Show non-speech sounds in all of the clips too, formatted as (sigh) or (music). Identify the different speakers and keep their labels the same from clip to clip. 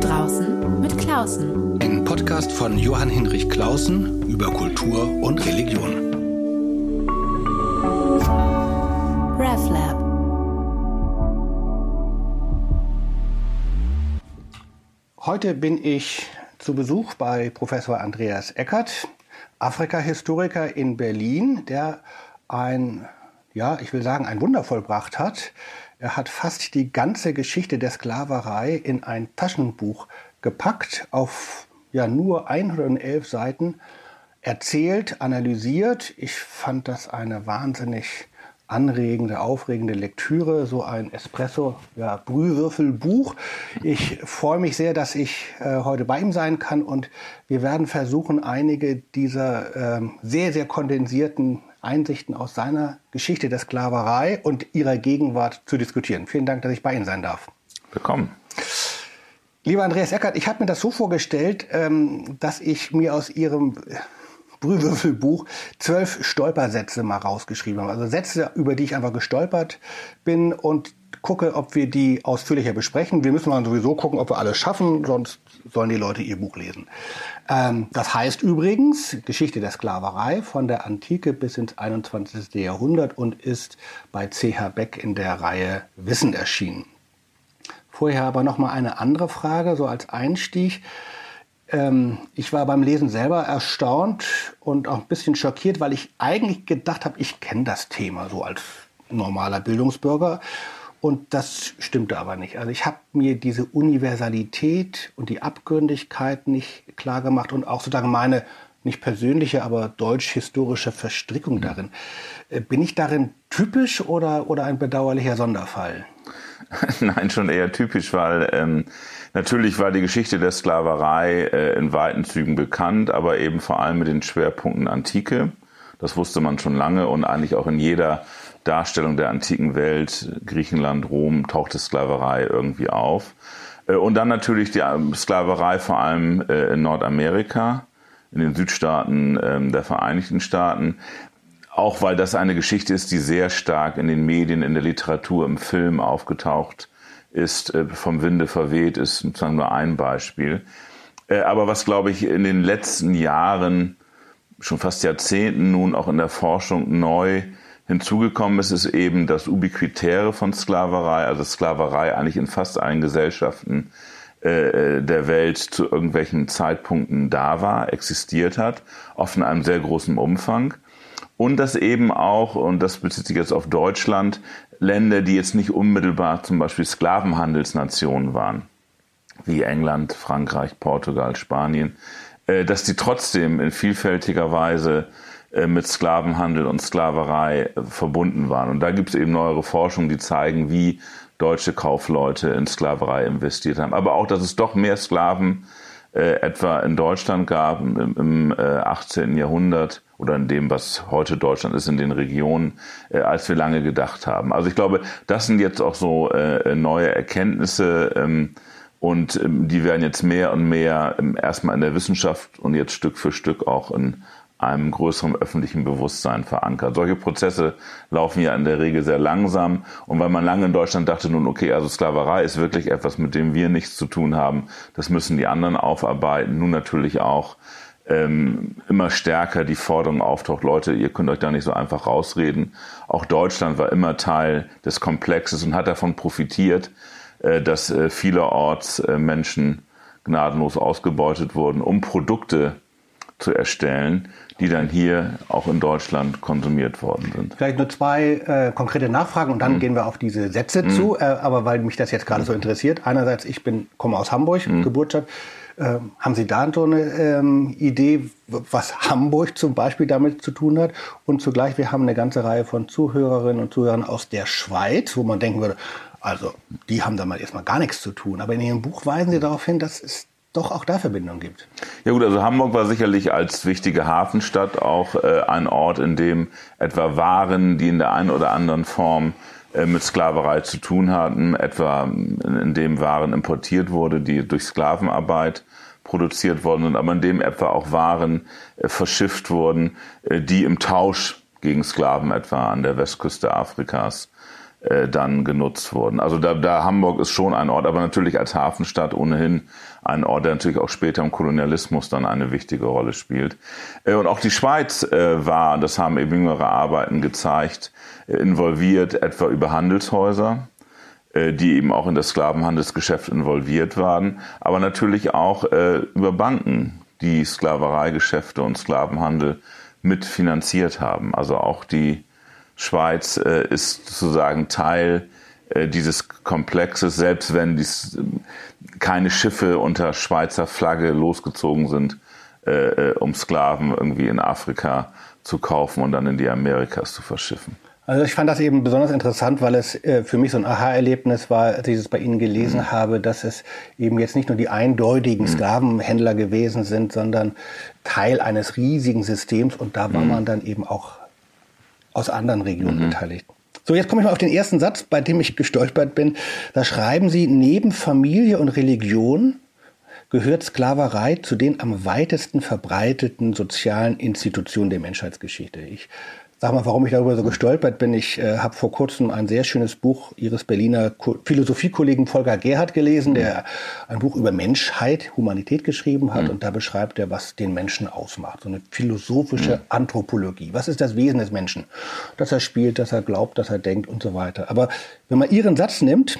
Speaker 1: draußen mit Klausen.
Speaker 2: Ein Podcast von Johann Hinrich Klausen über Kultur und Religion.
Speaker 1: RevLab.
Speaker 2: Heute bin ich zu Besuch bei Professor Andreas Eckert, Afrika-Historiker in Berlin, der ein, ja, ich will sagen, ein Wunder vollbracht hat. Er hat fast die ganze Geschichte der Sklaverei in ein Taschenbuch gepackt, auf ja nur 111 Seiten erzählt, analysiert. Ich fand das eine wahnsinnig anregende, aufregende Lektüre, so ein Espresso, ja, Brühwürfelbuch. Ich freue mich sehr, dass ich äh, heute bei ihm sein kann und wir werden versuchen, einige dieser äh, sehr, sehr kondensierten Einsichten aus seiner Geschichte der Sklaverei und ihrer Gegenwart zu diskutieren. Vielen Dank, dass ich bei Ihnen sein darf.
Speaker 3: Willkommen.
Speaker 2: Lieber Andreas Eckert, ich habe mir das so vorgestellt, ähm, dass ich mir aus Ihrem Brühwürfelbuch zwölf Stolpersätze mal rausgeschrieben habe. Also Sätze, über die ich einfach gestolpert bin und gucke, ob wir die ausführlicher besprechen. Wir müssen mal sowieso gucken, ob wir alles schaffen, sonst sollen die Leute ihr Buch lesen. Ähm, das heißt übrigens Geschichte der Sklaverei von der Antike bis ins 21. Jahrhundert und ist bei CH Beck in der Reihe Wissen erschienen. Vorher aber noch mal eine andere Frage, so als Einstieg. Ähm, ich war beim Lesen selber erstaunt und auch ein bisschen schockiert, weil ich eigentlich gedacht habe, ich kenne das Thema so als normaler Bildungsbürger. Und das stimmte aber nicht. Also ich habe mir diese Universalität und die Abgründigkeit nicht klar gemacht und auch sozusagen meine nicht persönliche, aber deutsch-historische Verstrickung darin. Äh, bin ich darin typisch oder, oder ein bedauerlicher Sonderfall? (laughs)
Speaker 3: Nein, schon eher typisch, weil ähm, natürlich war die Geschichte der Sklaverei äh, in weiten Zügen bekannt, aber eben vor allem mit den Schwerpunkten Antike. Das wusste man schon lange und eigentlich auch in jeder Darstellung der antiken Welt, Griechenland, Rom, tauchte Sklaverei irgendwie auf. Äh, und dann natürlich die ähm, Sklaverei vor allem äh, in Nordamerika, in den Südstaaten ähm, der Vereinigten Staaten. Auch weil das eine Geschichte ist, die sehr stark in den Medien, in der Literatur, im Film aufgetaucht ist, äh, vom Winde verweht ist, sozusagen nur ein Beispiel. Aber was, glaube ich, in den letzten Jahren, schon fast Jahrzehnten nun auch in der Forschung neu Hinzugekommen ist, ist eben das Ubiquitäre von Sklaverei, also Sklaverei eigentlich in fast allen Gesellschaften äh, der Welt zu irgendwelchen Zeitpunkten da war, existiert hat, oft in einem sehr großen Umfang. Und dass eben auch, und das bezieht sich jetzt auf Deutschland, Länder, die jetzt nicht unmittelbar zum Beispiel Sklavenhandelsnationen waren, wie England, Frankreich, Portugal, Spanien, äh, dass die trotzdem in vielfältiger Weise äh, mit Sklavenhandel und Sklaverei äh, verbunden waren. Und da gibt es eben neuere Forschungen, die zeigen, wie deutsche Kaufleute in Sklaverei investiert haben. Aber auch, dass es doch mehr Sklaven äh, etwa in Deutschland gab im, im äh, 18. Jahrhundert oder in dem, was heute Deutschland ist, in den Regionen, äh, als wir lange gedacht haben. Also ich glaube, das sind jetzt auch so äh, neue Erkenntnisse ähm, und ähm, die werden jetzt mehr und mehr ähm, erstmal in der Wissenschaft und jetzt Stück für Stück auch in einem größeren öffentlichen Bewusstsein verankert. Solche Prozesse laufen ja in der Regel sehr langsam. Und weil man lange in Deutschland dachte, nun, okay, also Sklaverei ist wirklich etwas, mit dem wir nichts zu tun haben, das müssen die anderen aufarbeiten. Nun natürlich auch ähm, immer stärker die Forderung auftaucht, Leute, ihr könnt euch da nicht so einfach rausreden. Auch Deutschland war immer Teil des Komplexes und hat davon profitiert, äh, dass äh, vielerorts äh, Menschen gnadenlos ausgebeutet wurden, um Produkte zu erstellen, die dann hier auch in Deutschland konsumiert worden sind.
Speaker 2: Vielleicht nur zwei äh, konkrete Nachfragen und dann mhm. gehen wir auf diese Sätze mhm. zu. Äh, aber weil mich das jetzt gerade mhm. so interessiert, einerseits ich bin komme aus Hamburg, mhm. Geburtsstadt. Äh, haben Sie da so eine ähm, Idee, was Hamburg zum Beispiel damit zu tun hat? Und zugleich, wir haben eine ganze Reihe von Zuhörerinnen und Zuhörern aus der Schweiz, wo man denken würde, also die haben da mal erstmal gar nichts zu tun. Aber in Ihrem Buch weisen Sie darauf hin, dass es doch auch da Verbindungen gibt.
Speaker 3: Ja gut, also Hamburg war sicherlich als wichtige Hafenstadt auch äh, ein Ort, in dem etwa Waren, die in der einen oder anderen Form äh, mit Sklaverei zu tun hatten, etwa in dem Waren importiert wurde, die durch Sklavenarbeit produziert worden sind, aber in dem etwa auch Waren äh, verschifft wurden, äh, die im Tausch gegen Sklaven etwa an der Westküste Afrikas äh, dann genutzt wurden. Also da, da Hamburg ist schon ein Ort, aber natürlich als Hafenstadt ohnehin ein Ort, der natürlich auch später im Kolonialismus dann eine wichtige Rolle spielt. Äh, und auch die Schweiz äh, war, das haben eben jüngere Arbeiten gezeigt, äh, involviert etwa über Handelshäuser äh, die eben auch in das Sklavenhandelsgeschäft involviert waren, aber natürlich auch äh, über Banken, die Sklavereigeschäfte und Sklavenhandel mitfinanziert haben. Also auch die Schweiz äh, ist sozusagen Teil äh, dieses Komplexes, selbst wenn dies, keine Schiffe unter Schweizer Flagge losgezogen sind, äh, äh, um Sklaven irgendwie in Afrika zu kaufen und dann in die Amerikas zu verschiffen.
Speaker 2: Also ich fand das eben besonders interessant, weil es äh, für mich so ein Aha-Erlebnis war, als ich es bei Ihnen gelesen mhm. habe, dass es eben jetzt nicht nur die eindeutigen mhm. Sklavenhändler gewesen sind, sondern Teil eines riesigen Systems und da war mhm. man dann eben auch aus anderen Regionen mhm. beteiligt. So, jetzt komme ich mal auf den ersten Satz, bei dem ich gestolpert bin. Da schreiben Sie, neben Familie und Religion gehört Sklaverei zu den am weitesten verbreiteten sozialen Institutionen der Menschheitsgeschichte. Ich Sag mal, warum ich darüber so gestolpert bin. Ich äh, habe vor kurzem ein sehr schönes Buch Ihres Berliner Philosophiekollegen Volker Gerhardt gelesen, der ein Buch über Menschheit, Humanität geschrieben hat. Mhm. Und da beschreibt er, was den Menschen ausmacht. So eine philosophische mhm. Anthropologie. Was ist das Wesen des Menschen? Dass er spielt, dass er glaubt, dass er denkt und so weiter. Aber wenn man Ihren Satz nimmt,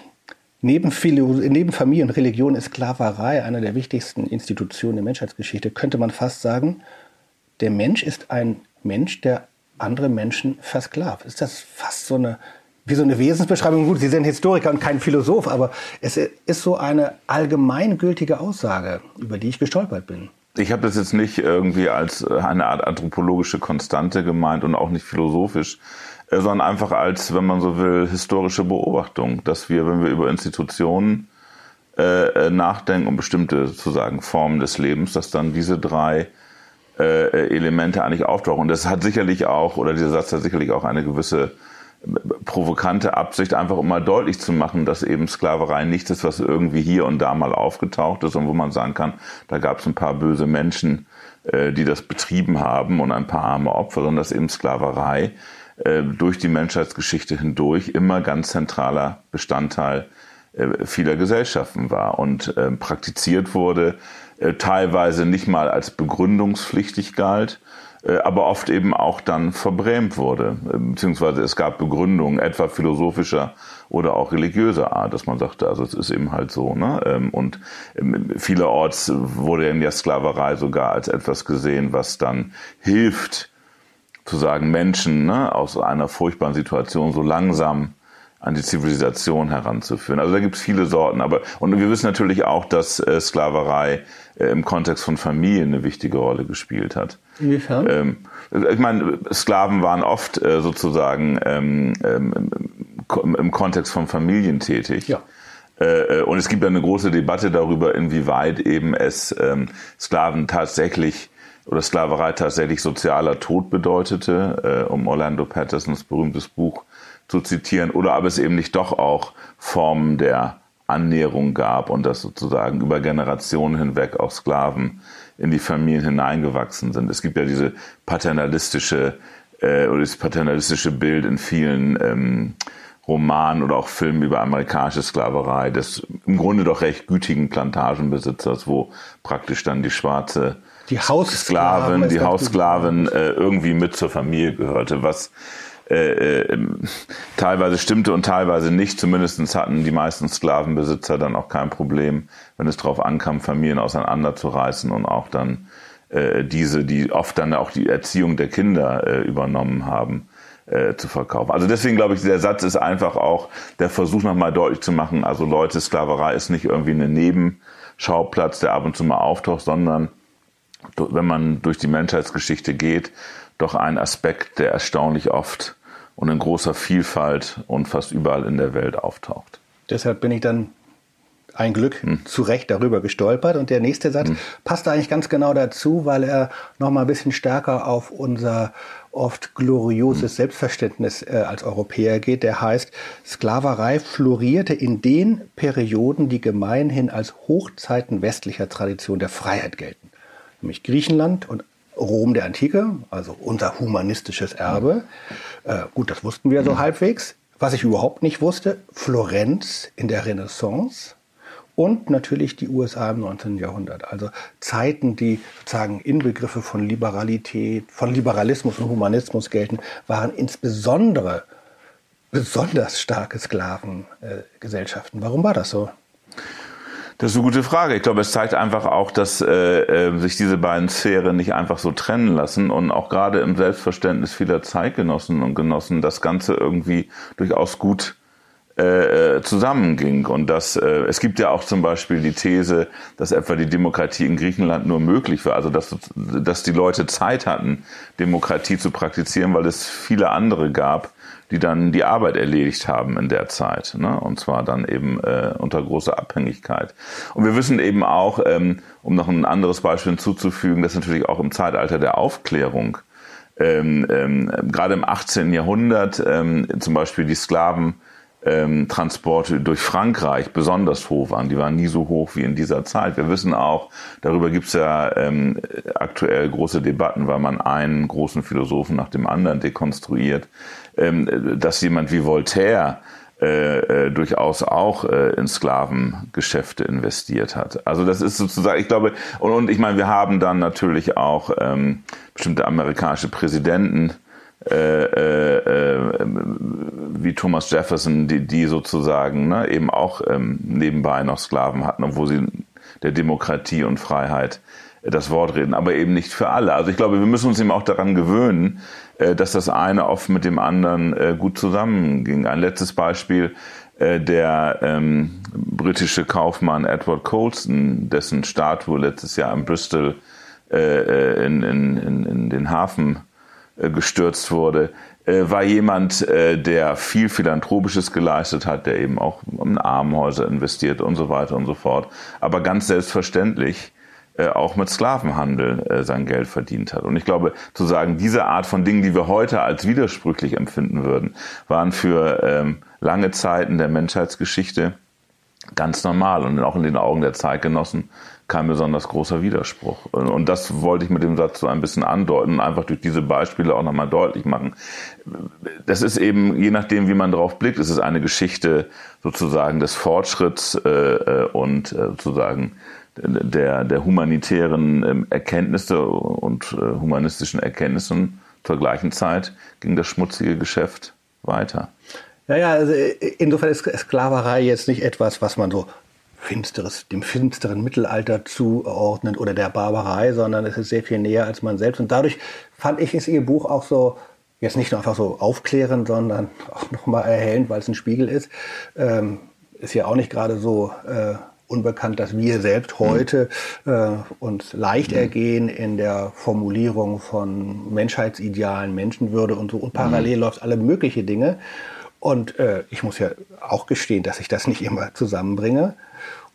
Speaker 2: Neben, neben Familie und Religion ist Sklaverei eine der wichtigsten Institutionen der Menschheitsgeschichte. Könnte man fast sagen, der Mensch ist ein Mensch, der andere Menschen versklavt. Ist das fast so eine, wie so eine Wesensbeschreibung? Gut, Sie sind Historiker und kein Philosoph, aber es ist so eine allgemeingültige Aussage, über die ich gestolpert bin.
Speaker 3: Ich habe das jetzt nicht irgendwie als eine Art anthropologische Konstante gemeint und auch nicht philosophisch, äh, sondern einfach als, wenn man so will, historische Beobachtung, dass wir, wenn wir über Institutionen äh, äh nachdenken und bestimmte sozusagen Formen des Lebens, dass dann diese drei äh, Elemente eigentlich auftauchen. Und das hat sicherlich auch, oder dieser Satz hat sicherlich auch eine gewisse äh, provokante Absicht, einfach um mal deutlich zu machen, dass eben Sklaverei nichts ist, was irgendwie hier und da mal aufgetaucht ist und wo man sagen kann, da gab es ein paar böse Menschen, äh, die das betrieben haben und ein paar arme Opfer, sondern dass eben Sklaverei äh, durch die Menschheitsgeschichte hindurch immer ganz zentraler Bestandteil äh, vieler Gesellschaften war und äh, praktiziert wurde teilweise nicht mal als begründungspflichtig galt, äh, aber oft eben auch dann verbrämt wurde. Äh, beziehungsweise es gab Begründungen, etwa philosophischer oder auch religiöser Art, dass man sagte, also es ist eben halt so. Ne? Ähm, und ähm, vielerorts wurde in der Sklaverei sogar als etwas gesehen, was dann hilft, zu sagen, Menschen ne, aus einer furchtbaren Situation so langsam an die Zivilisation heranzuführen. Also da gibt es viele Sorten. Aber und wir wissen natürlich auch, dass äh, Sklaverei äh, im Kontext von Familien eine wichtige Rolle gespielt hat.
Speaker 2: Inwiefern?
Speaker 3: Ähm, ich meine, Sklaven waren oft äh, sozusagen ähm, ähm, im Kontext von Familien tätig.
Speaker 2: Ja.
Speaker 3: Äh, äh, und es gibt ja eine große Debatte darüber, inwieweit eben es ähm, Sklaven tatsächlich oder Sklaverei tatsächlich sozialer Tod bedeutete, äh, um Orlando Pattersons berühmtes Buch zu zitieren, oder aber es eben nicht doch auch Formen der Annäherung gab und dass sozusagen über Generationen hinweg auch Sklaven in die Familien hineingewachsen sind. Es gibt ja diese paternalistische äh, oder das paternalistische Bild in vielen ähm, Romanen oder auch Filmen über amerikanische Sklaverei des im Grunde doch recht gütigen Plantagenbesitzers, wo praktisch dann die schwarze
Speaker 2: die Haussklaven,
Speaker 3: die Haussklaven äh, irgendwie mit zur Familie gehörte, was äh, äh, teilweise stimmte und teilweise nicht. Zumindest hatten die meisten Sklavenbesitzer dann auch kein Problem, wenn es darauf ankam, Familien auseinanderzureißen und auch dann äh, diese, die oft dann auch die Erziehung der Kinder äh, übernommen haben, äh, zu verkaufen. Also deswegen glaube ich, der Satz ist einfach auch der Versuch nochmal deutlich zu machen, also Leute, Sklaverei ist nicht irgendwie ein Nebenschauplatz, der ab und zu mal auftaucht, sondern wenn man durch die Menschheitsgeschichte geht, doch ein Aspekt, der erstaunlich oft und in großer Vielfalt und fast überall in der Welt auftaucht.
Speaker 2: Deshalb bin ich dann ein Glück hm. zu Recht darüber gestolpert. Und der nächste Satz hm. passt eigentlich ganz genau dazu, weil er noch mal ein bisschen stärker auf unser oft glorioses hm. Selbstverständnis äh, als Europäer geht. Der heißt, Sklaverei florierte in den Perioden, die gemeinhin als Hochzeiten westlicher Tradition der Freiheit gelten. Nämlich Griechenland und Rom der Antike, also unser humanistisches Erbe. Äh, gut, das wussten wir so halbwegs. Was ich überhaupt nicht wusste, Florenz in der Renaissance und natürlich die USA im 19. Jahrhundert. Also Zeiten, die sozusagen Inbegriffe von Liberalität, von Liberalismus und Humanismus gelten, waren insbesondere besonders starke Sklavengesellschaften. Warum war das so?
Speaker 3: Das ist eine gute Frage. Ich glaube, es zeigt einfach auch, dass äh, äh, sich diese beiden Sphären nicht einfach so trennen lassen und auch gerade im Selbstverständnis vieler Zeitgenossen und Genossen das Ganze irgendwie durchaus gut äh, äh, zusammenging. Und dass äh, es gibt ja auch zum Beispiel die These, dass etwa die Demokratie in Griechenland nur möglich war, also dass, dass die Leute Zeit hatten, Demokratie zu praktizieren, weil es viele andere gab, die dann die Arbeit erledigt haben in der Zeit. Ne? Und zwar dann eben äh, unter großer Abhängigkeit. Und wir wissen eben auch, ähm, um noch ein anderes Beispiel hinzuzufügen, dass natürlich auch im Zeitalter der Aufklärung, ähm, ähm, gerade im 18. Jahrhundert, ähm, zum Beispiel die Sklaven, ähm, Transporte durch Frankreich besonders hoch waren. Die waren nie so hoch wie in dieser Zeit. Wir wissen auch, darüber gibt es ja ähm, aktuell große Debatten, weil man einen großen Philosophen nach dem anderen dekonstruiert ähm, dass jemand wie Voltaire äh, äh, durchaus auch äh, in Sklavengeschäfte investiert hat. Also das ist sozusagen, ich glaube, und, und ich meine, wir haben dann natürlich auch ähm, bestimmte amerikanische Präsidenten, äh, äh, äh, wie Thomas Jefferson, die, die sozusagen ne, eben auch ähm, nebenbei noch Sklaven hatten, obwohl sie der Demokratie und Freiheit das Wort reden, aber eben nicht für alle. Also ich glaube, wir müssen uns eben auch daran gewöhnen, äh, dass das eine oft mit dem anderen äh, gut zusammenging. Ein letztes Beispiel, äh, der ähm, britische Kaufmann Edward Colston, dessen Statue letztes Jahr in Bristol äh, in, in, in, in den Hafen äh, gestürzt wurde, äh, war jemand, äh, der viel Philanthropisches geleistet hat, der eben auch in Armenhäuser investiert und so weiter und so fort. Aber ganz selbstverständlich äh, auch mit Sklavenhandel äh, sein Geld verdient hat. Und ich glaube, zu sagen, diese Art von Dingen, die wir heute als widersprüchlich empfinden würden, waren für ähm, lange Zeiten der Menschheitsgeschichte ganz normal und auch in den Augen der Zeitgenossen kein besonders großer Widerspruch. Und das wollte ich mit dem Satz so ein bisschen andeuten und einfach durch diese Beispiele auch nochmal deutlich machen. Das ist eben, je nachdem, wie man drauf blickt, ist es eine Geschichte sozusagen des Fortschritts äh, äh und äh, sozusagen der, der humanitären ähm, Erkenntnisse und äh, humanistischen Erkenntnissen zur gleichen Zeit ging das schmutzige Geschäft weiter.
Speaker 2: Ja, ja, also äh, insofern ist Sklaverei jetzt nicht etwas, was man so finsteres, dem finsteren Mittelalter zuordnet oder der Barbarei, sondern es ist sehr viel näher als man selbst. Und dadurch fand ich, ist ihr Buch auch so, jetzt nicht nur einfach so aufklärend, sondern auch nochmal erhellend, weil es ein Spiegel ist. Ähm, ist ja auch nicht gerade so äh, unbekannt, dass wir selbst heute äh, uns leicht ergehen in der Formulierung von Menschheitsidealen, Menschenwürde und so. Und parallel mhm. läuft alle mögliche Dinge. Und äh, ich muss ja auch gestehen, dass ich das nicht immer zusammenbringe.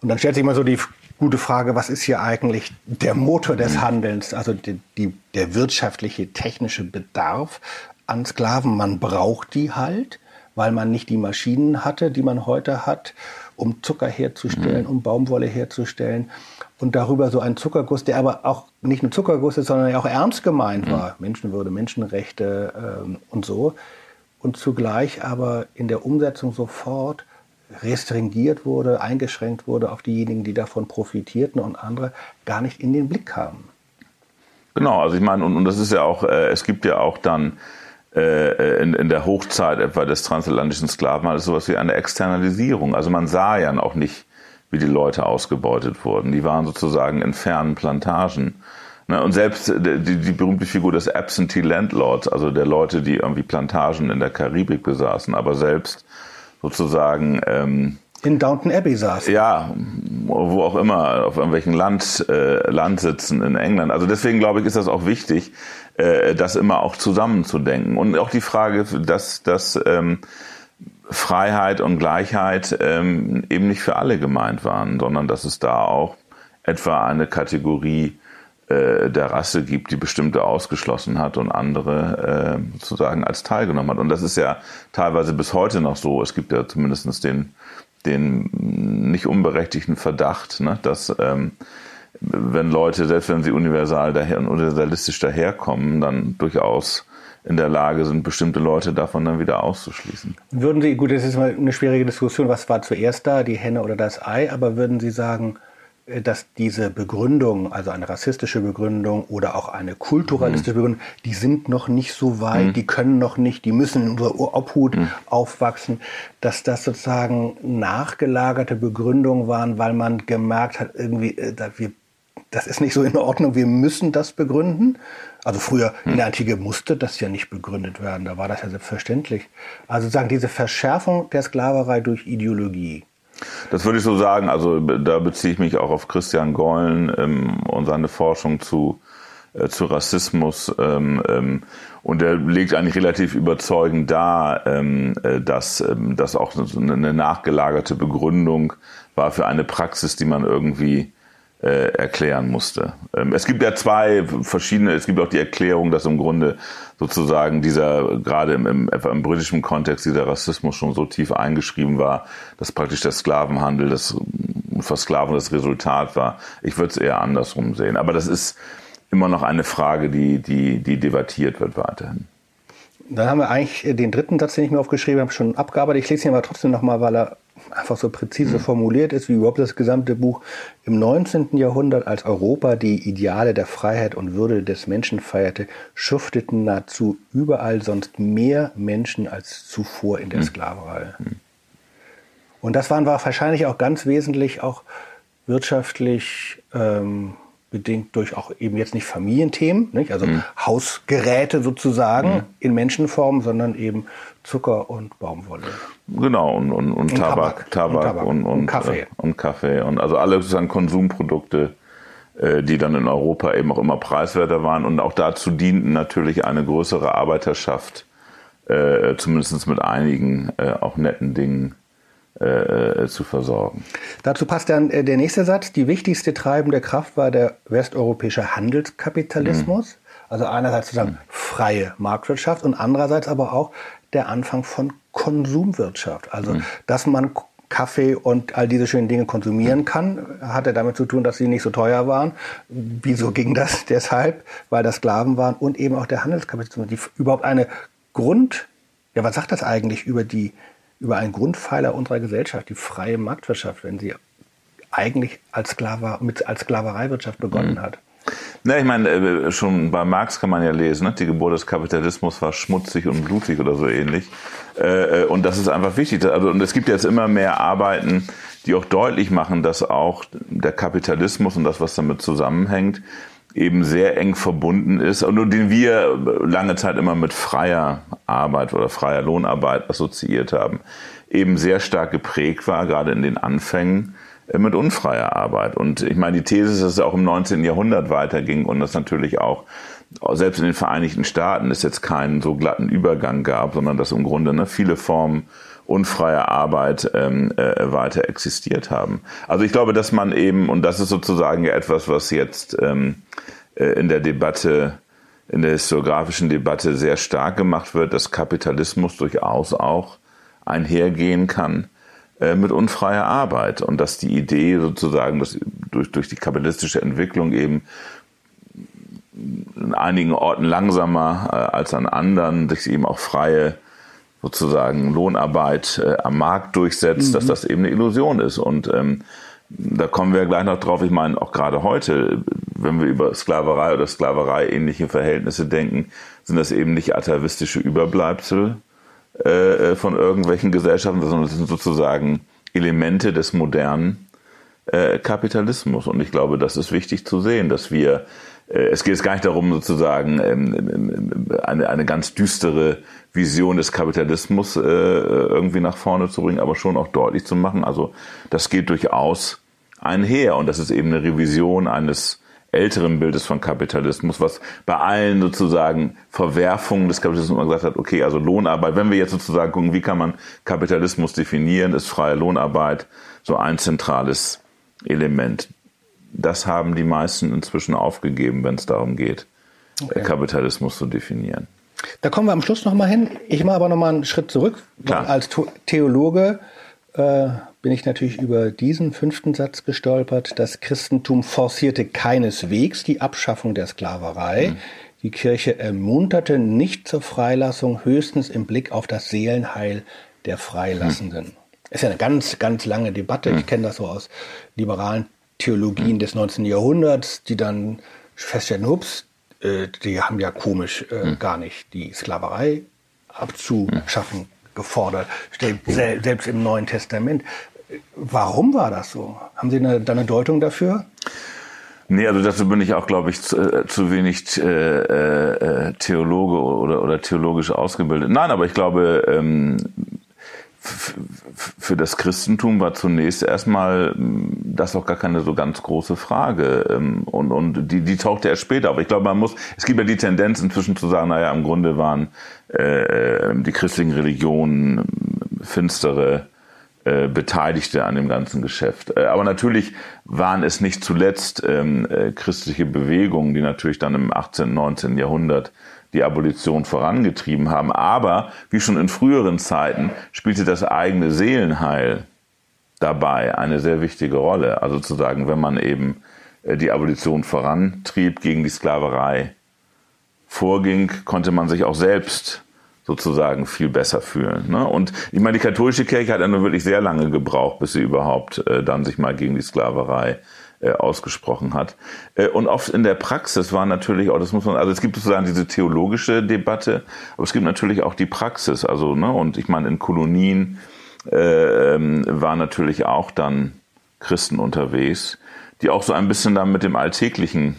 Speaker 2: Und dann stellt sich mal so die gute Frage, was ist hier eigentlich der Motor des Handelns, also die, die, der wirtschaftliche, technische Bedarf an Sklaven. Man braucht die halt, weil man nicht die Maschinen hatte, die man heute hat um Zucker herzustellen, mhm. um Baumwolle herzustellen. Und darüber so ein Zuckerguss, der aber auch nicht nur Zuckerguss ist, sondern ja auch ernst gemeint mhm. war. Menschenwürde, Menschenrechte ähm, und so. Und zugleich aber in der Umsetzung sofort restringiert wurde, eingeschränkt wurde auf diejenigen, die davon profitierten und andere gar nicht in den Blick kamen.
Speaker 3: Genau, also ich meine, und, und das ist ja auch, äh, es gibt ja auch dann äh, in, in der Hochzeit etwa des transatlantischen Sklavenhandels sowas wie eine Externalisierung. Also man sah ja auch nicht, wie die Leute ausgebeutet wurden. Die waren sozusagen in fernen Plantagen. Ne, und selbst die, die berühmte Figur des Absentee Landlords, also der Leute, die irgendwie Plantagen in der Karibik besaßen, aber selbst sozusagen ähm,
Speaker 2: in Downton Abbey saß.
Speaker 3: Ja, wo auch immer, auf irgendwelchen Land, äh, Landsitzen in England. Also deswegen glaube ich, ist das auch wichtig, äh, das immer auch zusammenzudenken. Und auch die Frage, dass, dass ähm, Freiheit und Gleichheit ähm, eben nicht für alle gemeint waren, sondern dass es da auch etwa eine Kategorie äh, der Rasse gibt, die bestimmte ausgeschlossen hat und andere äh, sozusagen als teilgenommen hat. Und das ist ja teilweise bis heute noch so. Es gibt ja zumindest den, den nicht unberechtigten Verdacht, ne, dass ähm, wenn Leute, selbst wenn sie universal daher und universalistisch daherkommen, dann durchaus in der Lage sind, bestimmte Leute davon dann wieder auszuschließen.
Speaker 2: Würden Sie, gut, das ist mal eine schwierige Diskussion, was war zuerst da, die Henne oder das Ei, aber würden Sie sagen, dass diese Begründung, also eine rassistische Begründung oder auch eine kulturalistische mhm. Begründung, die sind noch nicht so weit, mhm. die können noch nicht, die müssen in unserer Obhut mhm. aufwachsen, dass das sozusagen nachgelagerte Begründungen waren, weil man gemerkt hat, irgendwie, äh, wir das ist nicht so in Ordnung, wir müssen das begründen. Also früher in der hm. Antike musste das ja nicht begründet werden, da war das ja selbstverständlich. Also sagen diese Verschärfung der Sklaverei durch Ideologie.
Speaker 3: Das würde ich so sagen, also da beziehe ich mich auch auf Christian Gollen ähm, und seine Forschung zu, äh, zu Rassismus. Ähm, ähm, und er legt eigentlich relativ überzeugend dar, ähm, äh, dass ähm, das auch eine nachgelagerte Begründung war für eine Praxis, die man irgendwie äh, erklären musste. Ähm, es gibt ja zwei verschiedene, es gibt auch die Erklärung, dass im Grunde sozusagen dieser, gerade im, im, im britischen Kontext, dieser Rassismus schon so tief eingeschrieben war, dass praktisch der Sklavenhandel, das Versklavung das Resultat war. Ich würde es eher andersrum sehen. Aber das ist immer noch eine Frage, die, die, die debattiert wird weiterhin.
Speaker 2: Dann haben wir eigentlich den dritten Satz, den ich mir aufgeschrieben habe, schon abgearbeitet. Ich lese ihn aber trotzdem nochmal, weil er einfach so präzise formuliert ist, wie überhaupt das gesamte Buch. Im 19. Jahrhundert, als Europa die Ideale der Freiheit und Würde des Menschen feierte, schufteten nahezu überall sonst mehr Menschen als zuvor in der hm. Sklaverei. Hm. Und das waren wahrscheinlich auch ganz wesentlich auch wirtschaftlich ähm, bedingt durch auch eben jetzt nicht Familienthemen, nicht? also mhm. Hausgeräte sozusagen mhm. in Menschenform, sondern eben Zucker und Baumwolle.
Speaker 3: Genau, und, und, und, und Tabak, Tabak, Tabak, und, Tabak und, und, Kaffee. Äh, und Kaffee. Und also alle sozusagen Konsumprodukte, äh, die dann in Europa eben auch immer preiswerter waren. Und auch dazu dienten natürlich eine größere Arbeiterschaft, äh, zumindest mit einigen äh, auch netten Dingen äh, äh, zu versorgen.
Speaker 2: Dazu passt dann äh, der nächste Satz. Die wichtigste treibende Kraft war der westeuropäische Handelskapitalismus. Mhm. Also einerseits sozusagen freie Marktwirtschaft und andererseits aber auch der Anfang von Konsumwirtschaft. Also, mhm. dass man Kaffee und all diese schönen Dinge konsumieren kann, hatte damit zu tun, dass sie nicht so teuer waren. Wieso ging das? (laughs) Deshalb, weil das Sklaven waren und eben auch der Handelskapitalismus, die überhaupt eine Grund, ja, was sagt das eigentlich über die über einen Grundpfeiler unserer Gesellschaft, die freie Marktwirtschaft, wenn sie eigentlich als, Sklaver, mit, als Sklavereiwirtschaft begonnen mhm. hat.
Speaker 3: Na, ich meine, äh, schon bei Marx kann man ja lesen, ne? die Geburt des Kapitalismus war schmutzig und blutig oder so ähnlich. Äh, äh, und das ist einfach wichtig. Also, und es gibt jetzt immer mehr Arbeiten, die auch deutlich machen, dass auch der Kapitalismus und das, was damit zusammenhängt, eben sehr eng verbunden ist und den wir lange Zeit immer mit freier Arbeit oder freier Lohnarbeit assoziiert haben, eben sehr stark geprägt war, gerade in den Anfängen mit unfreier Arbeit. Und ich meine, die These ist, dass es auch im 19. Jahrhundert weiterging und das natürlich auch selbst in den Vereinigten Staaten es jetzt keinen so glatten Übergang gab, sondern dass im Grunde ne, viele Formen unfreier Arbeit ähm, äh, weiter existiert haben. Also ich glaube, dass man eben, und das ist sozusagen ja etwas, was jetzt ähm, äh, in der Debatte, in der historiografischen Debatte sehr stark gemacht wird, dass Kapitalismus durchaus auch einhergehen kann äh, mit unfreier Arbeit und dass die Idee sozusagen, dass durch, durch die kapitalistische Entwicklung eben in einigen Orten langsamer äh, als an anderen sich eben auch freie sozusagen Lohnarbeit äh, am Markt durchsetzt, mhm. dass das eben eine Illusion ist. Und ähm, da kommen wir gleich noch drauf. Ich meine, auch gerade heute, wenn wir über Sklaverei oder Sklaverei ähnliche Verhältnisse denken, sind das eben nicht atavistische Überbleibsel äh, äh, von irgendwelchen Gesellschaften, sondern es sind sozusagen Elemente des modernen äh, Kapitalismus. Und ich glaube, das ist wichtig zu sehen, dass wir äh, es geht jetzt gar nicht darum, sozusagen ähm, eine, eine ganz düstere Vision des Kapitalismus äh, irgendwie nach vorne zu bringen, aber schon auch deutlich zu machen. Also das geht durchaus einher und das ist eben eine Revision eines älteren Bildes von Kapitalismus, was bei allen sozusagen Verwerfungen des Kapitalismus immer gesagt hat, okay, also Lohnarbeit, wenn wir jetzt sozusagen gucken, wie kann man Kapitalismus definieren, ist freie Lohnarbeit so ein zentrales Element das haben die meisten inzwischen aufgegeben, wenn es darum geht, okay. Kapitalismus zu definieren.
Speaker 2: Da kommen wir am Schluss nochmal hin. Ich mache aber nochmal einen Schritt zurück. Klar. Als Theologe äh, bin ich natürlich über diesen fünften Satz gestolpert. Das Christentum forcierte keineswegs die Abschaffung der Sklaverei. Mhm. Die Kirche ermunterte nicht zur Freilassung, höchstens im Blick auf das Seelenheil der Freilassenden. Hm. Ist ja eine ganz, ganz lange Debatte. Hm. Ich kenne das so aus liberalen Theologien hm. des 19. Jahrhunderts, die dann feststellen, ups, äh, die haben ja komisch äh, hm. gar nicht die Sklaverei abzuschaffen hm. gefordert, selbst im Neuen Testament. Warum war das so? Haben Sie eine, eine Deutung dafür?
Speaker 3: Nee, also dazu bin ich auch, glaube ich, zu, äh, zu wenig äh, äh, Theologe oder, oder theologisch ausgebildet. Nein, aber ich glaube, ähm, für das Christentum war zunächst erstmal hm, das auch gar keine so ganz große Frage. Ähm, und, und die, die tauchte erst später auf. Ich glaube, man muss, es gibt ja die Tendenz inzwischen zu sagen, naja, im Grunde waren äh, die christlichen Religionen hm, finstere äh, Beteiligte an dem ganzen Geschäft. Äh, aber natürlich waren es nicht zuletzt ähm, äh, christliche Bewegungen, die natürlich dann im 18., 19. Jahrhundert die Abolition vorangetrieben haben. Aber wie schon in früheren Zeiten spielte das eigene Seelenheil dabei eine sehr wichtige Rolle. Also zu sagen, wenn man eben äh, die Abolition vorantrieb, gegen die Sklaverei vorging, konnte man sich auch selbst sozusagen viel besser fühlen. Ne? Und ich meine, die katholische Kirche hat ja nur wirklich sehr lange gebraucht, bis sie überhaupt äh, dann sich mal gegen die Sklaverei äh, ausgesprochen hat. Äh, und oft in der Praxis war natürlich auch, das muss man, also es gibt sozusagen diese theologische Debatte, aber es gibt natürlich auch die Praxis. Also, ne, und ich meine, in Kolonien äh, ähm, waren natürlich auch dann Christen unterwegs, die auch so ein bisschen dann mit dem Alltäglichen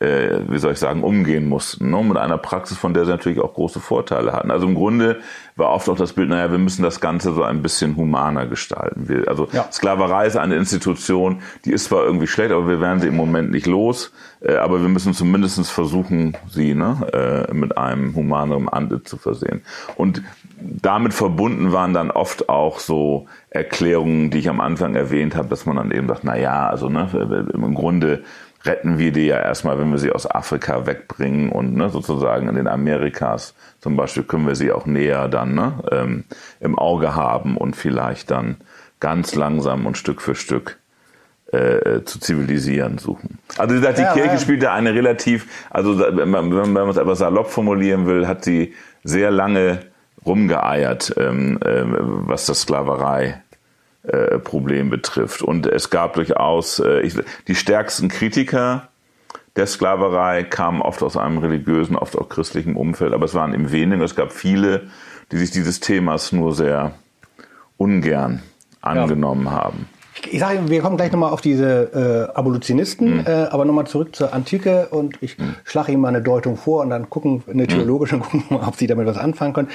Speaker 3: äh, wie soll ich sagen, umgehen mussten. Ne? Mit einer Praxis, von der sie natürlich auch große Vorteile hatten. Also im Grunde war oft auch das Bild, naja, wir müssen das Ganze so ein bisschen humaner gestalten. Wir, also ja. Sklaverei ist eine Institution, die ist zwar irgendwie schlecht, aber wir werden sie im Moment nicht los. Äh, aber wir müssen zumindest versuchen, sie ne, äh, mit einem humaneren Antlitz zu versehen. Und damit verbunden waren dann oft auch so Erklärungen, die ich am Anfang erwähnt habe, dass man dann eben sagt, na ja, also ne, im Grunde retten wir die ja erstmal, wenn wir sie aus Afrika wegbringen und ne, sozusagen in den Amerikas zum Beispiel können wir sie auch näher dann ne, ähm, im Auge haben und vielleicht dann ganz langsam und Stück für Stück äh, zu zivilisieren suchen. Also wie gesagt, die ja, Kirche ja. spielt da eine relativ, also wenn man, wenn man es etwas salopp formulieren will, hat sie sehr lange rumgeeiert, ähm, äh, was das Sklaverei äh, Problem betrifft. Und es gab durchaus äh, ich, die stärksten Kritiker der Sklaverei kamen oft aus einem religiösen, oft auch christlichen Umfeld, aber es waren im wenigen. Es gab viele, die sich dieses Themas nur sehr ungern angenommen ja. haben
Speaker 2: ich sage, wir kommen gleich nochmal auf diese äh, Abolitionisten, mhm. äh, aber nochmal zurück zur Antike und ich mhm. schlage Ihnen mal eine Deutung vor und dann gucken, eine hm. theologische, (laughs) mhm. gucken, ob Sie damit was anfangen können.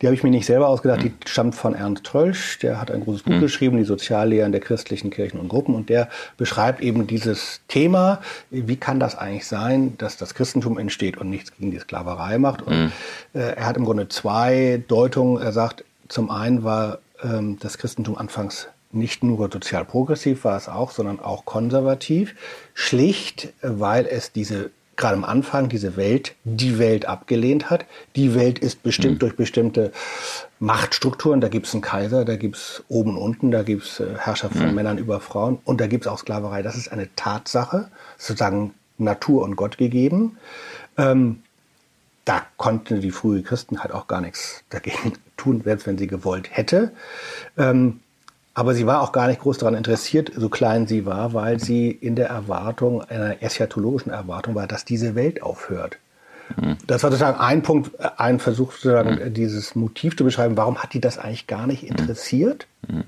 Speaker 2: Die habe ich mir nicht selber ausgedacht, die hm. stammt von Ernst Trölsch, der hat ein großes Buch hm. geschrieben, die Soziallehren der christlichen Kirchen und Gruppen und der beschreibt eben dieses Thema, wie kann das eigentlich sein, dass das Christentum entsteht und nichts gegen die Sklaverei macht. Und äh, er hat im Grunde zwei Deutungen. Er sagt, zum einen war ähm, das Christentum anfangs nicht nur sozial progressiv war es auch, sondern auch konservativ. Schlicht, weil es diese, gerade am Anfang, diese Welt, die Welt abgelehnt hat. Die Welt ist bestimmt mhm. durch bestimmte Machtstrukturen. Da gibt es einen Kaiser, da gibt es oben und unten, da gibt es äh, Herrschaft von mhm. Männern über Frauen und da gibt es auch Sklaverei. Das ist eine Tatsache, sozusagen Natur und Gott gegeben. Ähm, da konnten die frühen Christen halt auch gar nichts dagegen (laughs) tun, selbst wenn sie gewollt hätte. Ähm, aber sie war auch gar nicht groß daran interessiert, so klein sie war, weil sie in der Erwartung, einer eschatologischen Erwartung war, dass diese Welt aufhört. Mhm. Das war sozusagen ein Punkt, ein Versuch, sozusagen mhm. dieses Motiv zu beschreiben. Warum hat die das eigentlich gar nicht interessiert? Mhm.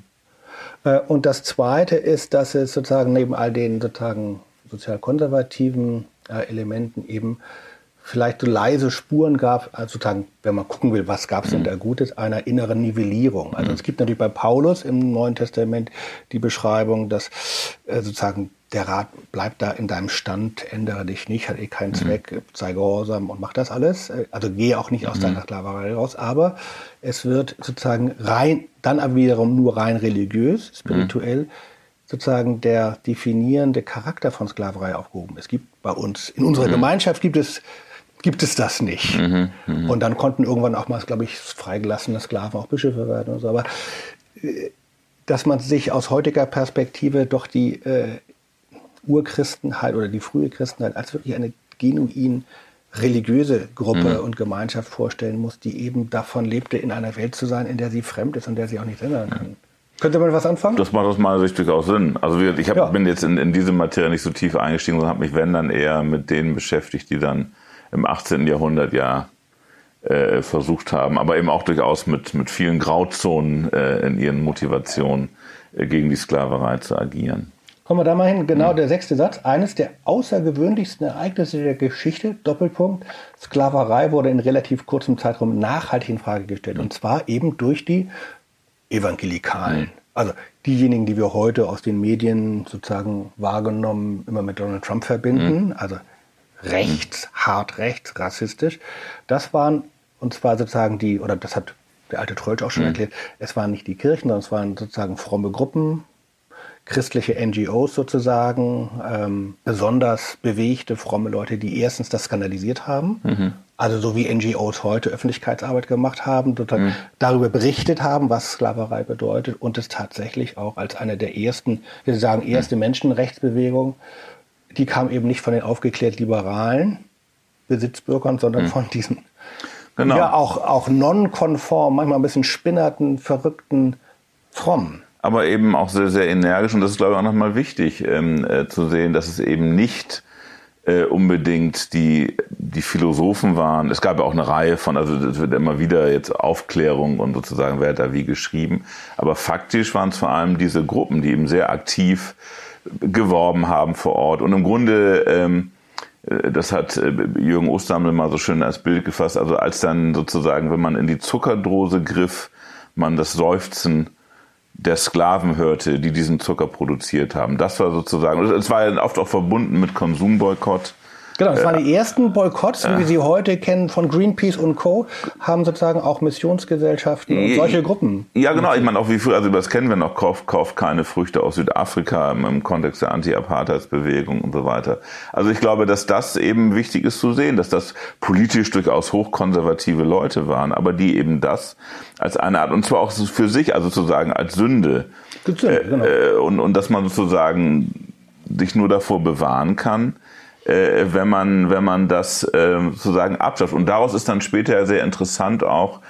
Speaker 2: Äh, und das Zweite ist, dass es sozusagen neben all den sozusagen sozial konservativen äh, Elementen eben vielleicht so leise Spuren gab, also sozusagen, wenn man gucken will, was gab es denn mhm. da Gutes, einer inneren Nivellierung. Also mhm. es gibt natürlich bei Paulus im Neuen Testament die Beschreibung, dass äh, sozusagen der Rat bleibt da in deinem Stand, ändere dich nicht, hat eh keinen mhm. Zweck, sei gehorsam und mach das alles. Äh, also gehe auch nicht aus mhm. deiner Sklaverei raus, aber es wird sozusagen rein, dann aber wiederum nur rein religiös, spirituell, mhm. sozusagen der definierende Charakter von Sklaverei aufgehoben. Es gibt bei uns, in unserer mhm. Gemeinschaft gibt es gibt es das nicht. Mhm, mh. Und dann konnten irgendwann auch mal, glaube ich, freigelassene Sklaven auch Bischöfe werden und so. Aber äh, dass man sich aus heutiger Perspektive doch die äh, Urchristenheit oder die frühe Christenheit als wirklich eine genuin religiöse Gruppe mhm. und Gemeinschaft vorstellen muss, die eben davon lebte, in einer Welt zu sein, in der sie fremd ist und der sie auch nicht ändern kann. Könnte man was anfangen?
Speaker 3: Das macht aus meiner Sicht durchaus Sinn. Also ich hab, ja. bin jetzt in, in diese Materie nicht so tief eingestiegen, sondern habe mich, wenn dann eher mit denen beschäftigt, die dann im 18. Jahrhundert ja äh, versucht haben, aber eben auch durchaus mit, mit vielen Grauzonen äh, in ihren Motivationen äh, gegen die Sklaverei zu agieren.
Speaker 2: Kommen wir da mal hin. Genau der sechste Satz. Eines der außergewöhnlichsten Ereignisse der Geschichte, Doppelpunkt, Sklaverei wurde in relativ kurzem Zeitraum nachhaltig in Frage gestellt. Und zwar eben durch die Evangelikalen. Mhm. Also diejenigen, die wir heute aus den Medien sozusagen wahrgenommen immer mit Donald Trump verbinden. Mhm. Also rechts, hart rechts, rassistisch. Das waren, und zwar sozusagen die, oder das hat der alte Trollsch auch schon mhm. erklärt, es waren nicht die Kirchen, sondern es waren sozusagen fromme Gruppen, christliche NGOs sozusagen, ähm, besonders bewegte, fromme Leute, die erstens das skandalisiert haben, mhm. also so wie NGOs heute Öffentlichkeitsarbeit gemacht haben, sozusagen mhm. darüber berichtet haben, was Sklaverei bedeutet und es tatsächlich auch als eine der ersten, wir sagen erste mhm. Menschenrechtsbewegung, die kam eben nicht von den aufgeklärt liberalen Besitzbürgern, sondern mhm. von diesen genau. ja auch, auch nonkonform, manchmal ein bisschen spinnerten, verrückten, frommen
Speaker 3: aber eben auch sehr, sehr energisch. Und das ist, glaube ich, auch nochmal wichtig ähm, äh, zu sehen, dass es eben nicht äh, unbedingt die, die Philosophen waren. Es gab ja auch eine Reihe von, also es wird immer wieder jetzt Aufklärung und sozusagen, wer hat da wie geschrieben. Aber faktisch waren es vor allem diese Gruppen, die eben sehr aktiv geworben haben vor Ort. Und im Grunde, ähm, äh, das hat äh, Jürgen Osterhammel mal so schön als Bild gefasst, also als dann sozusagen, wenn man in die Zuckerdrose griff, man das Seufzen der Sklaven hörte, die diesen Zucker produziert haben. Das war sozusagen, es war ja oft auch verbunden mit Konsumboykott.
Speaker 2: Genau, das waren die ersten Boykotts, wie wir sie heute kennen, von Greenpeace und Co., haben sozusagen auch Missionsgesellschaften und solche Gruppen.
Speaker 3: Ja, genau. Ich meine, auch wie früher, also das kennen wir noch, kauft, kauft keine Früchte aus Südafrika im, im Kontext der Anti-Apartheids-Bewegung und so weiter. Also ich glaube, dass das eben wichtig ist zu sehen, dass das politisch durchaus hochkonservative Leute waren, aber die eben das als eine Art, und zwar auch für sich, also sozusagen als Sünde, Sünde genau. äh, und, und dass man sozusagen sich nur davor bewahren kann, äh, wenn man wenn man das äh, sozusagen abschafft. Und daraus ist dann später sehr interessant auch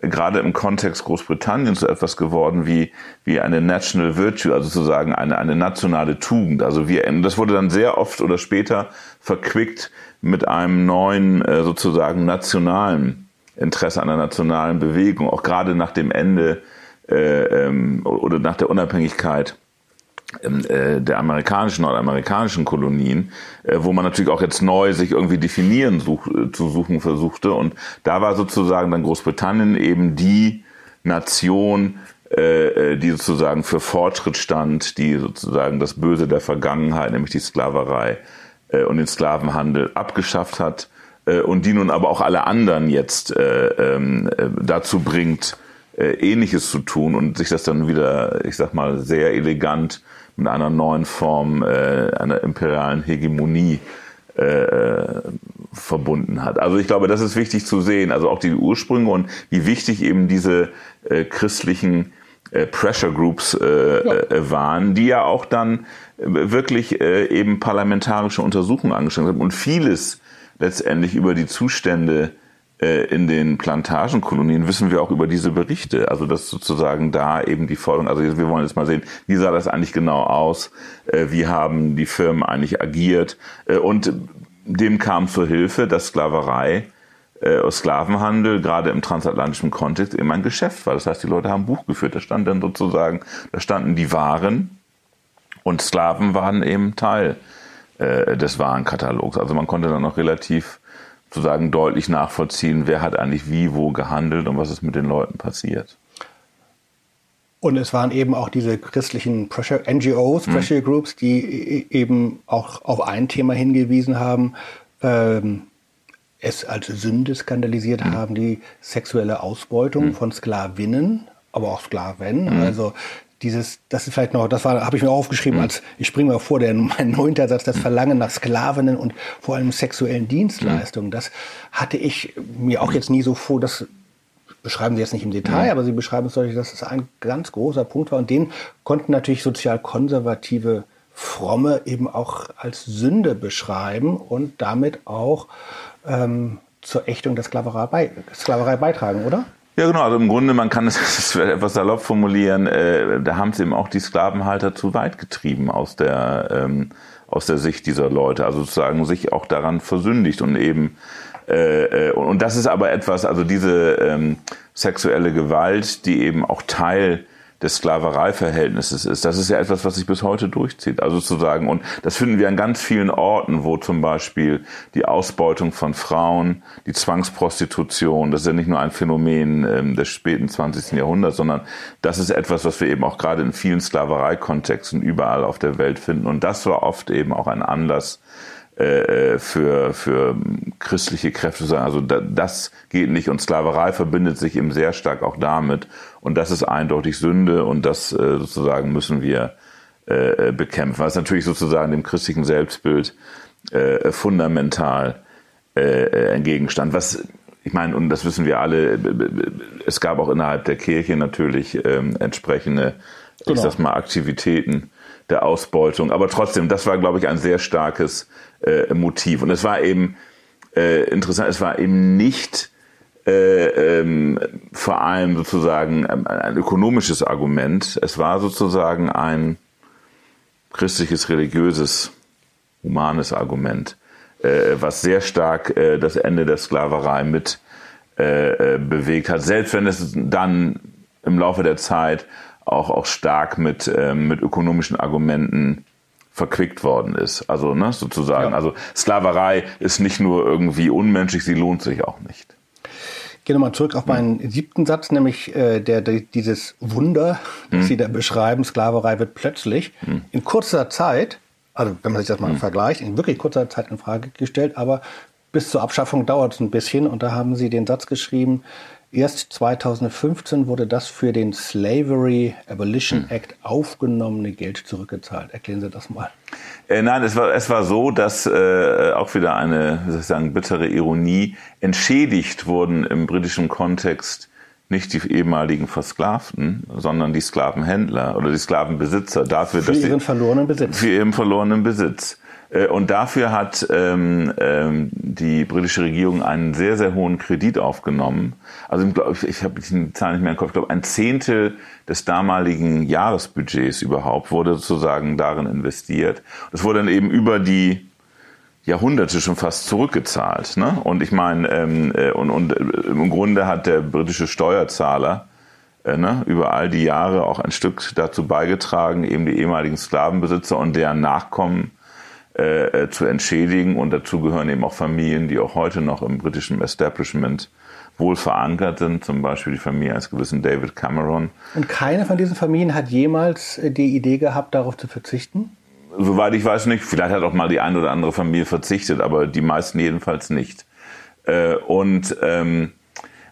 Speaker 3: gerade im Kontext Großbritanniens so etwas geworden wie wie eine national virtue, also sozusagen eine eine nationale Tugend. Also wir das wurde dann sehr oft oder später verquickt mit einem neuen äh, sozusagen nationalen Interesse einer nationalen Bewegung, auch gerade nach dem Ende äh, ähm, oder nach der Unabhängigkeit der amerikanischen, nordamerikanischen Kolonien, äh, wo man natürlich auch jetzt neu sich irgendwie definieren such, äh, zu suchen versuchte. Und da war sozusagen dann Großbritannien eben die Nation, die sozusagen für Fortschritt stand, die sozusagen das Böse der Vergangenheit, nämlich die Sklaverei und den Sklavenhandel abgeschafft hat und die nun aber auch alle anderen jetzt ähm, dazu bringt, Ähnliches zu tun und sich das dann wieder, ich sag mal, sehr elegant mit einer neuen Form äh, einer imperialen Hegemonie äh, verbunden hat. Also ich glaube, das ist wichtig zu sehen. Also auch die Ursprünge und wie wichtig eben diese äh, christlichen äh, Pressure Groups äh, ja. äh, waren, die ja auch dann wirklich äh, eben parlamentarische Untersuchungen angestellt haben und vieles letztendlich über die Zustände äh, in den Plantagenkolonien wissen wir auch über diese Berichte. Also dass sozusagen da eben die Forderung, also wir wollen jetzt mal sehen, wie sah das eigentlich genau aus, äh, wie haben die Firmen eigentlich agiert äh, und dem kam zur Hilfe, dass Sklaverei, Sklavenhandel gerade im transatlantischen Kontext immer ein Geschäft war. Das heißt, die Leute haben Buch geführt. Da stand dann sozusagen, da standen die Waren und Sklaven waren eben Teil des Warenkatalogs. Also man konnte dann noch relativ sozusagen deutlich nachvollziehen, wer hat eigentlich wie, wo gehandelt und was ist mit den Leuten passiert.
Speaker 2: Und es waren eben auch diese christlichen Pressure, NGOs, mhm. Pressure Groups, die e-, eben auch auf ein Thema hingewiesen haben, ähm, es als Sünde skandalisiert mhm. haben, die sexuelle Ausbeutung mhm. von Sklavinnen, aber auch Sklaven. Mhm. Also dieses, das ist vielleicht noch, das war, habe ich mir aufgeschrieben, mhm. als ich springe mal vor, der (laughs) mein neunter Satz, das Verlangen nach Sklavinnen und vor allem sexuellen Dienstleistungen. Mhm. Das hatte ich mir auch jetzt nie so vor, das beschreiben Sie jetzt nicht im Detail, mhm. aber Sie beschreiben es deutlich, dass es ein ganz großer Punkt war und den konnten natürlich sozial konservative Fromme eben auch als Sünde beschreiben und damit auch ähm, zur Ächtung der Sklaverei, Sklaverei beitragen, oder?
Speaker 3: Ja, genau. Also im Grunde, man kann es (laughs) etwas salopp formulieren, äh, da haben sie eben auch die Sklavenhalter zu weit getrieben aus der, ähm, aus der Sicht dieser Leute. Also sozusagen sich auch daran versündigt und eben, äh, äh, und das ist aber etwas, also diese ähm, sexuelle Gewalt, die eben auch Teil des Sklavereiverhältnisses ist. Das ist ja etwas, was sich bis heute durchzieht. Also sozusagen, und das finden wir an ganz vielen Orten, wo zum Beispiel die Ausbeutung von Frauen, die Zwangsprostitution, das ist ja nicht nur ein Phänomen ähm, des späten 20. Jahrhunderts, sondern das ist etwas, was wir eben auch gerade in vielen Sklavereikontexten überall auf der Welt finden. Und das war oft eben auch ein Anlass, äh, für, für christliche Kräfte sagen, also das geht nicht und Sklaverei verbindet sich eben sehr stark auch damit und das ist eindeutig Sünde und das äh, sozusagen müssen wir äh, bekämpfen, was natürlich sozusagen dem christlichen Selbstbild fundamental entgegenstand. Was ich meine, und das wissen wir alle, es gab auch innerhalb der Kirche natürlich ähm, entsprechende, genau. ich sag mal, Aktivitäten der Ausbeutung. Aber trotzdem, das war, glaube ich, ein sehr starkes äh, Motiv. Und es war eben äh, interessant, es war eben nicht äh, ähm, vor allem sozusagen ähm, ein ökonomisches Argument. Es war sozusagen ein christliches, religiöses, humanes Argument, äh, was sehr stark äh, das Ende der Sklaverei mit äh, äh, bewegt hat. Selbst wenn es dann im Laufe der Zeit auch, auch stark mit, ähm, mit ökonomischen Argumenten verquickt worden ist. Also ne, sozusagen, ja. also Sklaverei ist nicht nur irgendwie unmenschlich, sie lohnt sich auch nicht.
Speaker 2: Ich gehe nochmal zurück auf meinen hm. siebten Satz, nämlich äh, der, der, dieses Wunder, das hm. Sie da beschreiben, Sklaverei wird plötzlich hm. in kurzer Zeit, also wenn man sich das mal hm. vergleicht, in wirklich kurzer Zeit in Frage gestellt, aber bis zur Abschaffung dauert es ein bisschen und da haben Sie den Satz geschrieben, Erst 2015 wurde das für den Slavery Abolition hm. Act aufgenommene Geld zurückgezahlt. Erklären Sie das mal.
Speaker 3: Äh, nein, es war, es war so, dass äh, auch wieder eine, soll ich sagen, bittere Ironie, entschädigt wurden im britischen Kontext nicht die ehemaligen Versklavten, sondern die Sklavenhändler oder die Sklavenbesitzer dafür,
Speaker 2: für
Speaker 3: dass
Speaker 2: ihren verlorenen Besitz.
Speaker 3: Für ihren verlorenen Besitz. Äh, und dafür hat ähm, ähm, die britische Regierung einen sehr, sehr hohen Kredit aufgenommen. Also ich, ich habe die Zahl nicht mehr im Kopf, ich glaube ein Zehntel des damaligen Jahresbudgets überhaupt wurde sozusagen darin investiert. Das wurde dann eben über die Jahrhunderte schon fast zurückgezahlt. Ne? Und ich meine, ähm, äh, und, und äh, im Grunde hat der britische Steuerzahler äh, ne, über all die Jahre auch ein Stück dazu beigetragen, eben die ehemaligen Sklavenbesitzer und deren Nachkommen äh, äh, zu entschädigen. Und dazu gehören eben auch Familien, die auch heute noch im britischen Establishment wohl verankert sind, zum Beispiel die Familie eines gewissen David Cameron.
Speaker 2: Und keine von diesen Familien hat jemals äh, die Idee gehabt, darauf zu verzichten?
Speaker 3: Soweit ich weiß nicht. Vielleicht hat auch mal die eine oder andere Familie verzichtet, aber die meisten jedenfalls nicht. Äh, und ähm,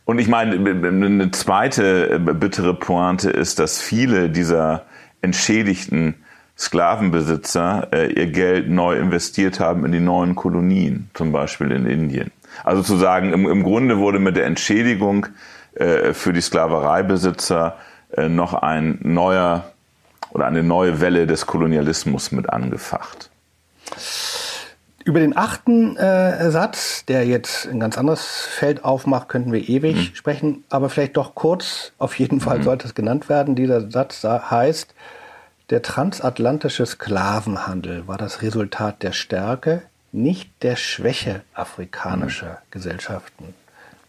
Speaker 3: und ich meine, eine zweite bittere Pointe ist, dass viele dieser entschädigten Sklavenbesitzer äh, ihr Geld neu investiert haben in die neuen Kolonien, zum Beispiel in Indien. Also zu sagen, im, im Grunde wurde mit der Entschädigung äh, für die Sklavereibesitzer äh, noch ein neuer oder eine neue Welle des Kolonialismus mit angefacht.
Speaker 2: Über den achten äh, Satz, der jetzt ein ganz anderes Feld aufmacht, könnten wir ewig mhm. sprechen, aber vielleicht doch kurz, auf jeden Fall mhm. sollte es genannt werden. Dieser Satz heißt, der transatlantische Sklavenhandel war das Resultat der Stärke, nicht der Schwäche afrikanischer mhm. Gesellschaften.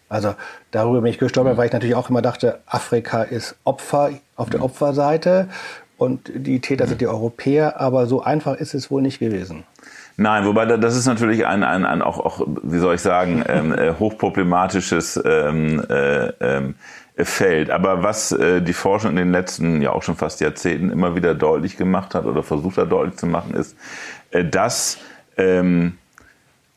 Speaker 2: Also darüber bin ich gestolpert, mhm. weil ich natürlich auch immer dachte, Afrika ist Opfer auf der mhm. Opferseite und die Täter sind die Europäer, aber so einfach ist es wohl nicht gewesen.
Speaker 3: Nein, wobei das ist natürlich ein, ein, ein auch, auch, wie soll ich sagen, (laughs) ähm, äh, hochproblematisches ähm, äh, ähm, fällt. Aber was äh, die Forschung in den letzten, ja auch schon fast Jahrzehnten immer wieder deutlich gemacht hat oder versucht hat deutlich zu machen, ist, äh, dass ähm,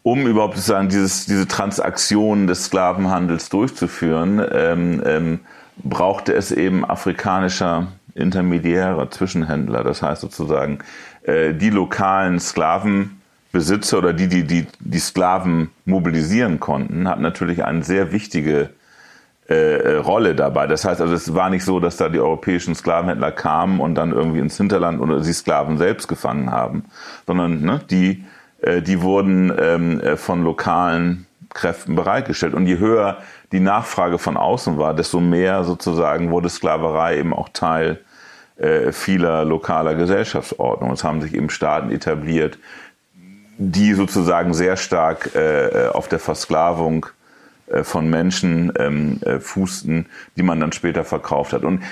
Speaker 3: um überhaupt sozusagen dieses, diese Transaktion des Sklavenhandels durchzuführen, ähm, ähm, brauchte es eben afrikanischer Intermediäre, Zwischenhändler. Das heißt sozusagen, äh, die lokalen Sklavenbesitzer oder die, die, die die Sklaven mobilisieren konnten, hatten natürlich eine sehr wichtige äh, Rolle dabei. Das heißt also, es war nicht so, dass da die europäischen Sklavenhändler kamen und dann irgendwie ins Hinterland oder sie Sklaven selbst gefangen haben, sondern ne, die, äh, die wurden ähm, äh, von lokalen Kräften bereitgestellt. Und je höher die Nachfrage von außen war, desto mehr sozusagen wurde Sklaverei eben auch Teil äh, vieler lokaler Gesellschaftsordnungen. Es haben sich eben Staaten etabliert, die sozusagen sehr stark äh, auf der Versklavung äh, von Menschen ähm, äh, fußten, die man dann später verkauft hat. Und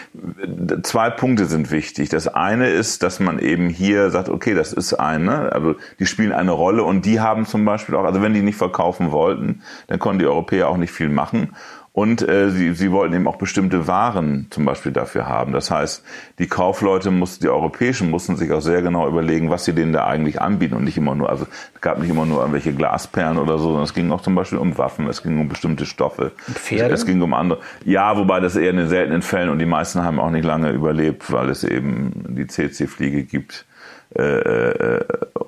Speaker 3: äh, zwei Punkte sind wichtig. Das eine ist, dass man eben hier sagt, okay, das ist eine, also die spielen eine Rolle und die haben zum Beispiel auch, also wenn die nicht verkaufen wollten, dann konnten die Europäer auch nicht viel machen. Und äh, sie, sie wollten eben auch bestimmte Waren zum Beispiel dafür haben. Das heißt, die Kaufleute mussten, die Europäischen mussten sich auch sehr genau überlegen, was sie denen da eigentlich anbieten und nicht immer nur, also es gab nicht immer nur irgendwelche Glasperlen oder so, sondern es ging auch zum Beispiel um Waffen, es ging um bestimmte Stoffe.
Speaker 2: Pferde?
Speaker 3: Es ging um andere. Ja, wobei das eher in den seltenen Fällen und die meisten haben auch nicht lange überlebt, weil es eben die CC-Fliege gibt äh, äh,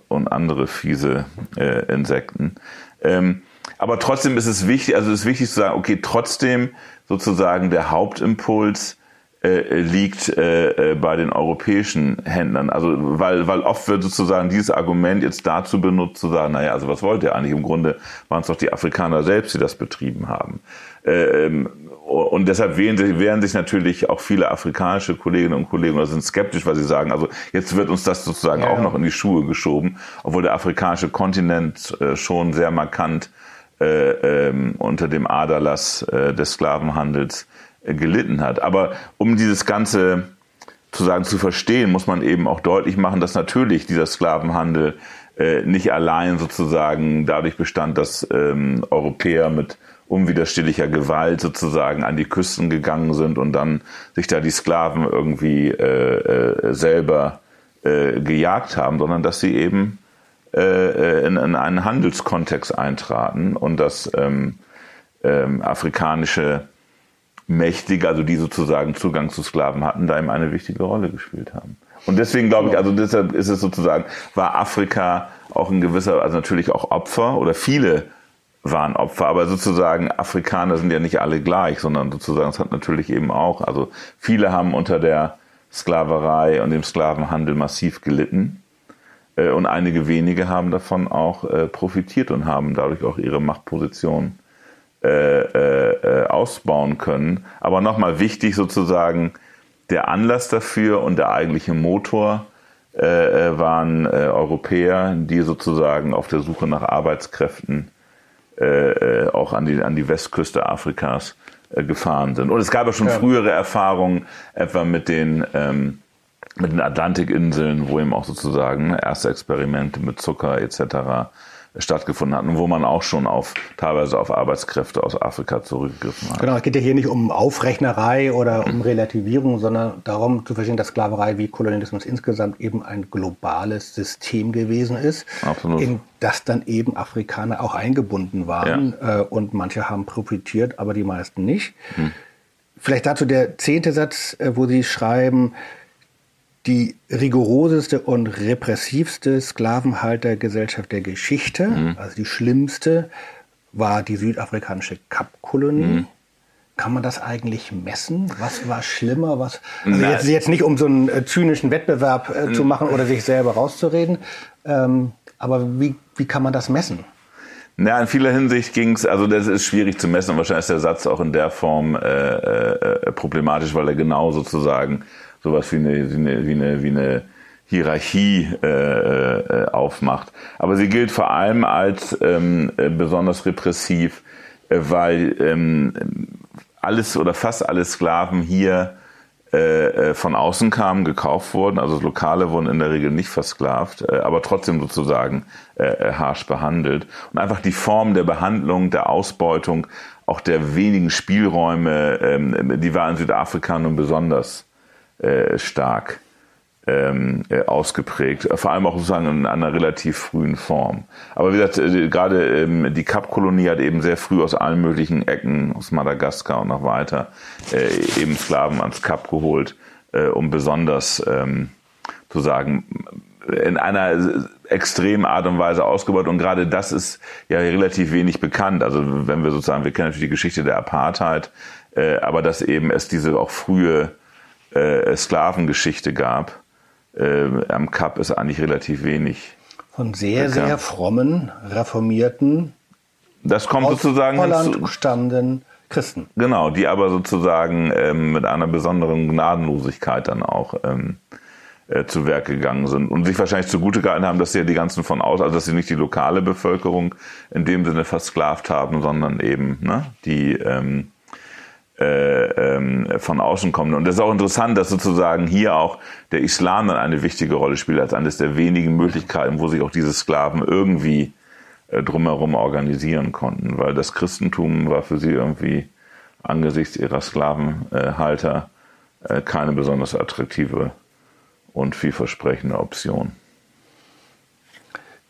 Speaker 3: und andere fiese äh, Insekten. Ähm, aber trotzdem ist es wichtig, also es ist wichtig zu sagen, okay, trotzdem sozusagen der Hauptimpuls äh, liegt äh, äh, bei den europäischen Händlern. Also weil, weil oft wird sozusagen dieses Argument jetzt dazu benutzt, zu sagen, naja, also was wollt ihr eigentlich? Im Grunde waren es doch die Afrikaner selbst, die das betrieben haben. Ähm, und deshalb wehren sich, wehren sich natürlich auch viele afrikanische Kolleginnen und Kollegen oder sind skeptisch, weil sie sagen, also jetzt wird uns das sozusagen ja, auch noch in die Schuhe geschoben, obwohl der afrikanische Kontinent äh, schon sehr markant äh, ähm, unter dem Aderlass äh, des Sklavenhandels äh, gelitten hat. Aber um dieses Ganze zu sagen zu verstehen, muss man eben auch deutlich machen, dass natürlich dieser Sklavenhandel äh, nicht allein sozusagen dadurch bestand, dass ähm, Europäer mit unwiderstehlicher Gewalt sozusagen an die Küsten gegangen sind und dann sich da die Sklaven irgendwie äh, äh, selber äh, gejagt haben, sondern dass sie eben äh, in, in, einen Handelskontext eintraten und dass ähm, ähm, afrikanische Mächtige, also die sozusagen Zugang zu Sklaven hatten, da eben eine wichtige Rolle gespielt haben. Und deswegen glaube ich, also deshalb ist es sozusagen, war Afrika auch ein gewisser, also natürlich auch Opfer oder viele waren Opfer, aber sozusagen Afrikaner sind ja nicht alle gleich, sondern sozusagen es hat natürlich eben auch, also viele haben unter der Sklaverei und dem Sklavenhandel massiv gelitten. Äh, und einige wenige haben davon auch äh, profitiert und haben dadurch auch ihre Machtposition äh, ausbauen können. Aber nochmal wichtig sozusagen, der Anlass dafür und der eigentliche Motor waren Europäer, die sozusagen auf der Suche nach Arbeitskräften auch an die, an die Westküste Afrikas gefahren sind. Und es gab ja schon ja. frühere Erfahrungen, etwa mit den ähm, mit den Atlantikinseln, wo eben auch sozusagen erste Experimente mit Zucker etc. stattgefunden hatten, wo man auch schon auf teilweise auf Arbeitskräfte aus Afrika zurückgegriffen hat.
Speaker 2: Genau, es geht ja hier nicht um Aufrechnerei oder um Relativierung, sondern darum zu verstehen, dass Sklaverei wie Kolonialismus insgesamt eben ein globales System gewesen ist, Absolut. in das dann eben Afrikaner auch eingebunden waren ja. Äh, und manche haben profitiert, aber die meisten nicht. Hm. Vielleicht dazu der zehnte Satz, äh, wo Sie schreiben, die rigoroseste und repressivste Sklavenhaltergesellschaft der Geschichte, mhm. also die schlimmste, war die südafrikanische Kapkolonie. Mhm. Kann man das eigentlich messen? Was war schlimmer? Was, also jetzt, jetzt, nicht um so einen äh, zynischen Wettbewerb äh, zu machen oder sich selber rauszureden, ähm, aber wie, wie kann man das messen?
Speaker 3: Ja, in vieler Hinsicht ging es, also das ist schwierig zu messen und wahrscheinlich ist der Satz auch in der Form äh, äh, problematisch, weil er genau sozusagen sowas wie eine, wie eine, wie eine, wie eine Hierarchie äh, äh, aufmacht. Aber sie gilt vor allem als ähm, äh, besonders repressiv, äh, weil ähm, alles oder fast alle Sklaven hier äh, äh, von außen kamen, gekauft wurden. Also Lokale wurden in der Regel nicht versklavt, äh, aber trotzdem sozusagen äh, äh, harsch behandelt. Und einfach die Form der Behandlung, der Ausbeutung, auch der wenigen Spielräume, ähm, die war in Südafrika nun besonders äh, stark ähm, äh, ausgeprägt, vor allem auch sozusagen in einer relativ frühen Form. Aber wie gesagt, äh, gerade ähm, die Kapkolonie hat eben sehr früh aus allen möglichen Ecken, aus Madagaskar und noch weiter, äh, eben Sklaven ans Kap geholt, äh, um besonders ähm, zu sagen, in einer extremen Art und Weise ausgebaut. Und gerade das ist ja relativ wenig bekannt. Also wenn wir sozusagen, wir kennen natürlich die Geschichte der Apartheid, äh, aber dass eben es diese auch frühe äh, Sklavengeschichte gab. Äh, am Kap ist eigentlich relativ wenig.
Speaker 2: Von sehr, bekannt. sehr frommen, reformierten,
Speaker 3: das kommt
Speaker 2: aus
Speaker 3: sozusagen
Speaker 2: Holland hinzu. stammenden Christen.
Speaker 3: Genau, die aber sozusagen ähm, mit einer besonderen Gnadenlosigkeit dann auch ähm, äh, zu Werk gegangen sind und sich wahrscheinlich zugute gehalten haben, dass sie ja die ganzen von aus, also dass sie nicht die lokale Bevölkerung in dem Sinne versklavt haben, sondern eben ne, die ähm, äh, ähm, von außen kommen. Und das ist auch interessant, dass sozusagen hier auch der Islam dann eine wichtige Rolle spielt, als eines der wenigen Möglichkeiten, wo sich auch diese Sklaven irgendwie äh, drumherum organisieren konnten, weil das Christentum war für sie irgendwie angesichts ihrer Sklavenhalter äh, keine besonders attraktive und vielversprechende Option.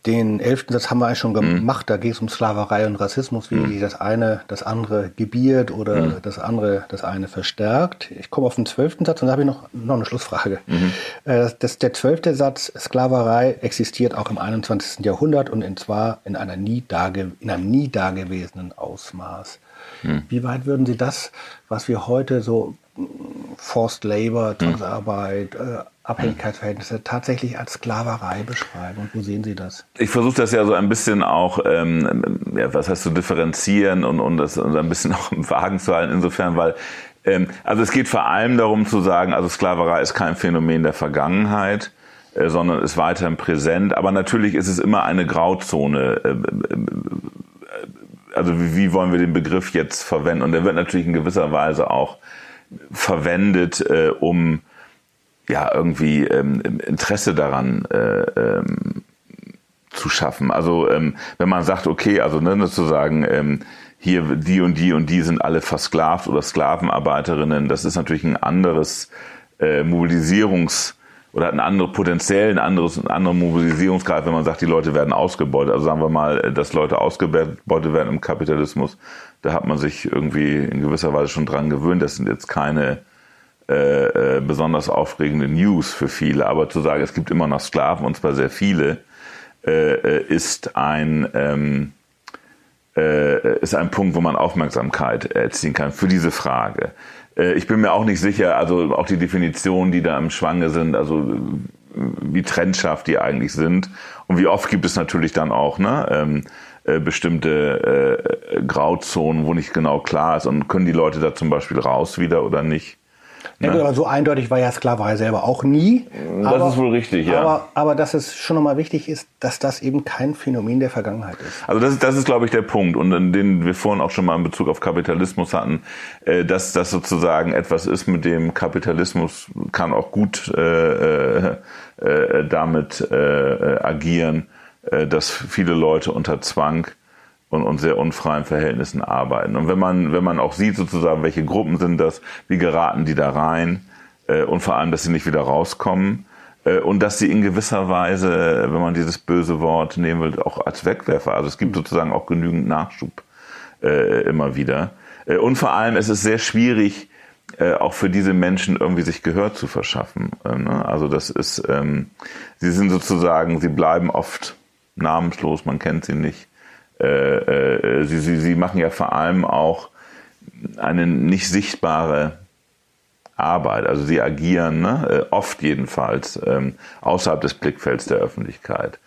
Speaker 2: Den elften Satz haben wir eigentlich schon mhm. gemacht. Mhm. Da geht es um Sklaverei und Rassismus, wie mhm. das eine das andere gebiert oder mhm. das andere das eine verstärkt. Ich komme auf den zwölften Satz und da habe ich noch, noch eine Schlussfrage. Mhm. Äh, das, der zwölfte Satz, Sklaverei existiert auch im 21. Jahrhundert und zwar in, einer nie dage, in einem nie dagewesenen Ausmaß. Mhm. Wie weit würden Sie das, was wir heute so Forced Labor, Zwangsarbeit, äh, Abhängigkeitsverhältnisse tatsächlich als Sklaverei beschreiben. Und wo sehen Sie das?
Speaker 3: Ich versuche das ja so ein bisschen auch, ähm, ja, was heißt zu differenzieren und, und das und ein bisschen (laughs) auch im Wagen zu halten, insofern, weil ähm, also es geht vor allem darum zu sagen, also Sklaverei ist kein Phänomen der Vergangenheit, äh, sondern ist weiterhin präsent. Aber natürlich ist es immer eine Grauzone. Äh, äh, also wie, wie wollen wir den Begriff jetzt verwenden? Und der wird natürlich in gewisser Weise auch verwendet, äh, um ja irgendwie ähm, Interesse daran äh, ähm, zu schaffen. Also ähm, wenn man sagt, okay, also ne, sozusagen ähm, hier die und die und die sind alle versklavt oder Sklavenarbeiterinnen, das ist natürlich ein anderes äh, Mobilisierungs- oder hat einen anderen potenziell ein anderes einen anderen Mobilisierungsgrad, wenn man sagt, die Leute werden ausgebeutet. Also sagen wir mal, äh, dass Leute ausgebeutet werden im Kapitalismus, da hat man sich irgendwie in gewisser Weise schon dran gewöhnt. Das sind jetzt keine äh, äh, besonders aufregende News für viele, aber zu sagen, es gibt immer noch Sklaven und zwar sehr viele, äh, äh, ist ein ähm, äh, ist ein Punkt, wo man Aufmerksamkeit erzielen kann für diese Frage. Äh, ich bin mir auch nicht sicher, also auch die Definitionen, die da im Schwange sind, also wie trennscharf die eigentlich sind und wie oft gibt es natürlich dann auch ne, ähm, äh, bestimmte äh, Grauzonen, wo nicht genau klar ist und können die Leute da zum Beispiel raus wieder oder nicht.
Speaker 2: Ja, gut, aber so eindeutig war ja Sklaverei selber auch nie.
Speaker 3: Das aber, ist wohl richtig, ja.
Speaker 2: Aber, aber dass es schon nochmal wichtig ist, dass das eben kein Phänomen der Vergangenheit ist.
Speaker 3: Also das ist, das ist glaube ich, der Punkt. Und den wir vorhin auch schon mal in Bezug auf Kapitalismus hatten, äh, dass das sozusagen etwas ist, mit dem Kapitalismus kann auch gut äh, äh, äh damit äh, agieren, äh, dass viele Leute unter Zwang und, und sehr unfreien Verhältnissen arbeiten. Und wenn man, wenn man auch sieht sozusagen, welche Gruppen sind das, wie geraten die da rein äh, und vor allem, dass sie nicht wieder rauskommen äh, und dass sie in gewisser Weise, wenn man dieses böse Wort nehmen will, auch als Wegwerfer, also es gibt sozusagen auch genügend Nachschub äh, immer wieder. Äh, und vor allem, es ist sehr schwierig, äh, auch für diese Menschen irgendwie sich Gehör zu verschaffen. Äh, ne? Also das ist, ähm, sie sind sozusagen, sie bleiben oft namenslos, man kennt sie nicht. Äh, äh, sie, sie, sie machen ja vor allem auch eine nicht sichtbare Arbeit. Also sie agieren, ne, äh, oft jedenfalls, ähm, außerhalb des Blickfelds der Öffentlichkeit.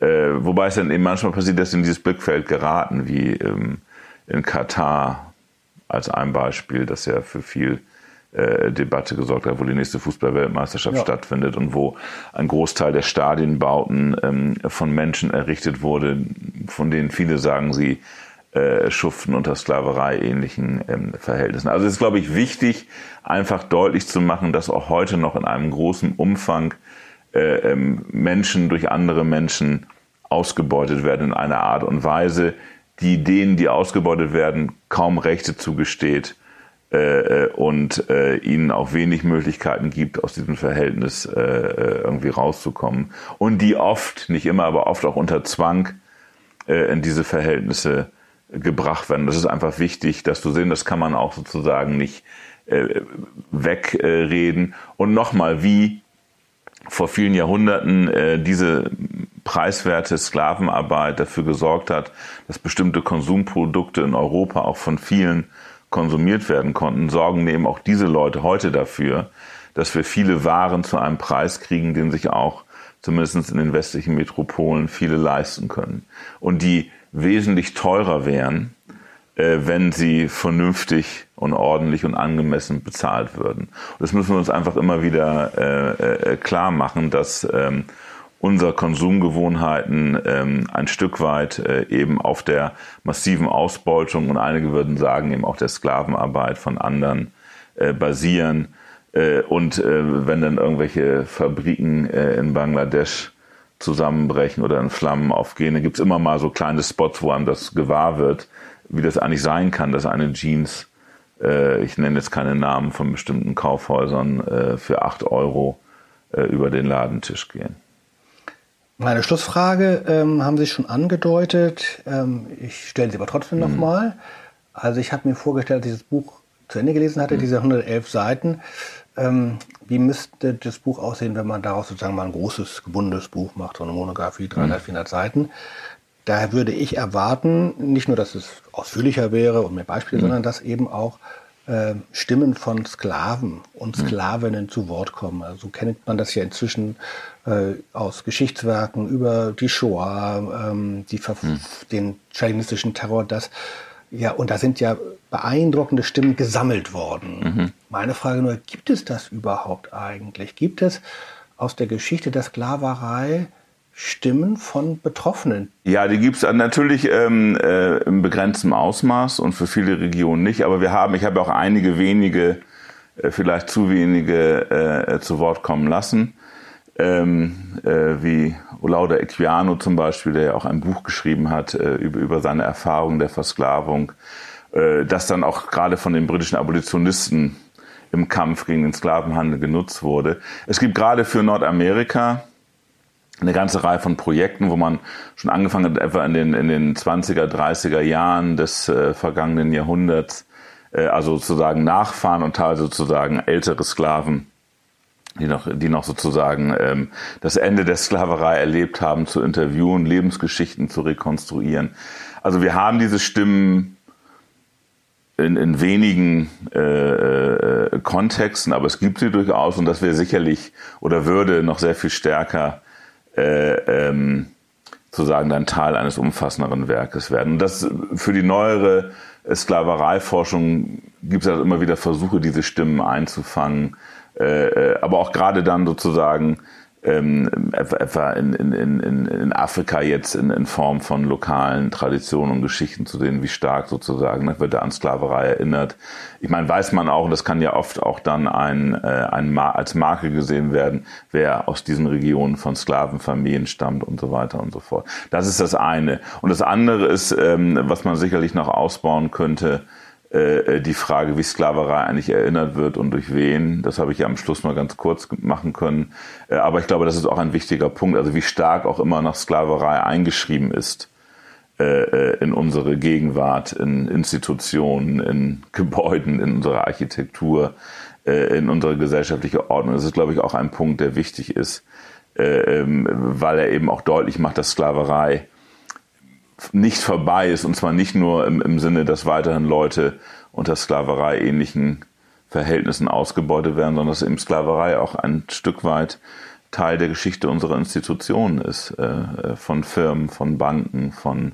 Speaker 3: Äh, wobei es dann eben manchmal passiert, dass sie in dieses Blickfeld geraten, wie ähm, in Katar als ein Beispiel, das ja für viel äh, Debatte gesorgt hat, wo die nächste Fußballweltmeisterschaft ja. stattfindet und wo ein Großteil der Stadienbauten ähm, von Menschen errichtet wurde, von denen viele sagen, sie äh, schuften unter Sklaverei ähnlichen ähm, Verhältnissen. Also es ist, glaube ich, wichtig, einfach deutlich zu machen, dass auch heute noch in einem großen Umfang äh, ähm, Menschen durch andere Menschen ausgebeutet werden in einer Art und Weise, die denen, die ausgebeutet werden, kaum Rechte zugesteht äh, äh, und äh, ihnen auch wenig Möglichkeiten gibt, aus diesem Verhältnis äh, äh, irgendwie rauszukommen. Und die oft, nicht immer, aber oft auch unter Zwang äh, in diese Verhältnisse gebracht werden. Das ist einfach wichtig, dass du sehen, das kann man auch sozusagen nicht äh, wegreden. Und nochmal, wie vor vielen Jahrhunderten äh, diese preiswerte Sklavenarbeit dafür gesorgt hat, dass bestimmte Konsumprodukte in Europa auch von vielen konsumiert werden konnten, sorgen eben auch diese Leute heute dafür, dass wir viele Waren zu einem Preis kriegen, den sich auch zumindest in den westlichen Metropolen viele leisten können. Und die wesentlich teurer wären, äh, wenn sie vernünftig und ordentlich und angemessen bezahlt würden. Das müssen wir uns einfach immer wieder äh, äh, klar machen, dass unsere Konsumgewohnheiten ähm, ein Stück weit äh, eben auf der massiven Ausbeutung und einige würden sagen eben auch der Sklavenarbeit von anderen äh, basieren. Äh, und äh, wenn dann irgendwelche Fabriken äh, in Bangladesch zusammenbrechen oder in Flammen aufgehen, dann gibt's immer mal so kleine Spots, wo einem das gewahr wird, wie das eigentlich sein kann, dass eine Jeans, äh, ich nenne jetzt keine Namen von bestimmten Kaufhäusern, äh, für acht Euro äh, über den Ladentisch gehen.
Speaker 2: Meine Schlussfrage ähm, haben Sie schon angedeutet. Ähm, ich stelle sie aber trotzdem mhm. nochmal. Also ich habe mir vorgestellt, als ich das Buch zu Ende gelesen hatte, mhm. diese 111 Seiten. Ähm, wie müsste das Buch aussehen, wenn man daraus sozusagen mal ein großes, gebundenes Buch macht, so eine Monographie, 300, mhm. 400 Seiten? Daher würde ich erwarten, nicht nur, dass es ausführlicher wäre und mehr Beispiele, mhm. sondern dass eben auch äh, Stimmen von Sklaven und mhm. Sklavinnen zu Wort kommen. Also kennt man das ja inzwischen äh, aus Geschichtswerken über die Shoah, ähm, die mhm. den stalinistischen Terror, das ja, und da sind ja beeindruckende Stimmen gesammelt worden. Mhm. Meine Frage nur, gibt es das überhaupt eigentlich? Gibt es aus der Geschichte der Sklaverei Stimmen von Betroffenen.
Speaker 3: Ja, die gibt es natürlich ähm, äh, im begrenzten Ausmaß und für viele Regionen nicht. Aber wir haben, ich habe auch einige wenige, äh, vielleicht zu wenige äh, zu Wort kommen lassen. Ähm, äh, wie Olauda Equiano zum Beispiel, der ja auch ein Buch geschrieben hat äh, über, über seine Erfahrung der Versklavung, äh, das dann auch gerade von den britischen Abolitionisten im Kampf gegen den Sklavenhandel genutzt wurde. Es gibt gerade für Nordamerika eine ganze Reihe von Projekten, wo man schon angefangen hat, etwa in den, in den 20er, 30er Jahren des äh, vergangenen Jahrhunderts, äh, also sozusagen Nachfahren und teilweise sozusagen ältere Sklaven, die noch, die noch sozusagen ähm, das Ende der Sklaverei erlebt haben, zu interviewen, Lebensgeschichten zu rekonstruieren. Also wir haben diese Stimmen in, in wenigen äh, äh, Kontexten, aber es gibt sie durchaus und das wäre sicherlich oder würde noch sehr viel stärker äh, ähm, sozusagen dann Teil eines umfassenderen Werkes werden. Und das für die neuere Sklavereiforschung gibt es halt immer wieder Versuche, diese Stimmen einzufangen, äh, äh aber auch gerade dann sozusagen ähm, etwa in, in, in, in Afrika jetzt in, in Form von lokalen Traditionen und Geschichten zu sehen, wie stark sozusagen ne, wird da an Sklaverei erinnert. Ich meine, weiß man auch, und das kann ja oft auch dann ein, äh, ein als Marke gesehen werden, wer aus diesen Regionen von Sklavenfamilien stammt und so weiter und so fort. Das ist das eine. Und das andere ist, ähm, was man sicherlich noch ausbauen könnte, äh, äh, die Frage, wie Sklaverei eigentlich erinnert wird und durch wen. Das habe ich ja am Schluss mal ganz kurz machen können. Äh, aber ich glaube, das ist auch ein wichtiger Punkt. Also wie stark auch immer noch Sklaverei eingeschrieben ist in unsere Gegenwart, in Institutionen, in (laughs) Gebäuden, in unserer Architektur, in unsere gesellschaftliche Ordnung. Das ist, glaube ich, auch ein Punkt, der wichtig ist, ähm, weil er eben auch deutlich macht, dass Sklaverei nicht vorbei ist und zwar nicht nur im, im Sinne, dass weiterhin Leute unter Sklaverei ähnlichen Verhältnissen ausgebeutet werden, sondern dass eben Sklaverei auch ein Stück weit Teil der Geschichte unserer Institutionen ist, äh, von Firmen, von Banken, von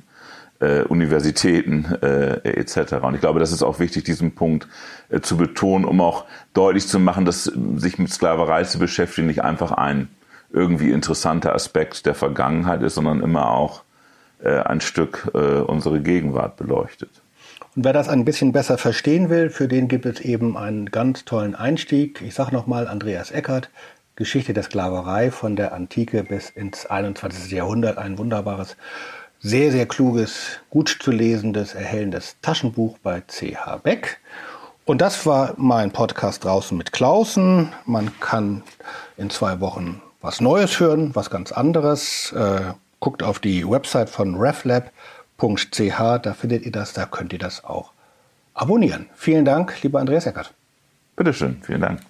Speaker 3: äh, Universitäten äh, etc. Und ich glaube, das ist auch wichtig, diesen Punkt äh, zu betonen, um auch deutlich zu machen, dass sich mit Sklaverei zu beschäftigen nicht einfach ein irgendwie interessanter Aspekt der Vergangenheit ist, sondern immer auch äh, ein Stück äh, unsere Gegenwart beleuchtet.
Speaker 2: Und wer das ein bisschen besser verstehen will, für den gibt es eben einen ganz tollen Einstieg. Ich sage nochmal Andreas Eckert, Geschichte der Sklaverei von der Antike bis ins 21. Jahrhundert. Ein wunderbares, sehr, sehr kluges, gut zu lesendes, erhellendes Taschenbuch bei CH Beck. Und das war mein Podcast draußen mit Klausen. Man kann in zwei Wochen was Neues hören, was ganz anderes. Äh, guckt auf die Website von reflab.ch, da findet ihr das, da könnt ihr das auch abonnieren. Vielen Dank, lieber Andreas Eckert.
Speaker 3: Bitteschön, vielen Dank.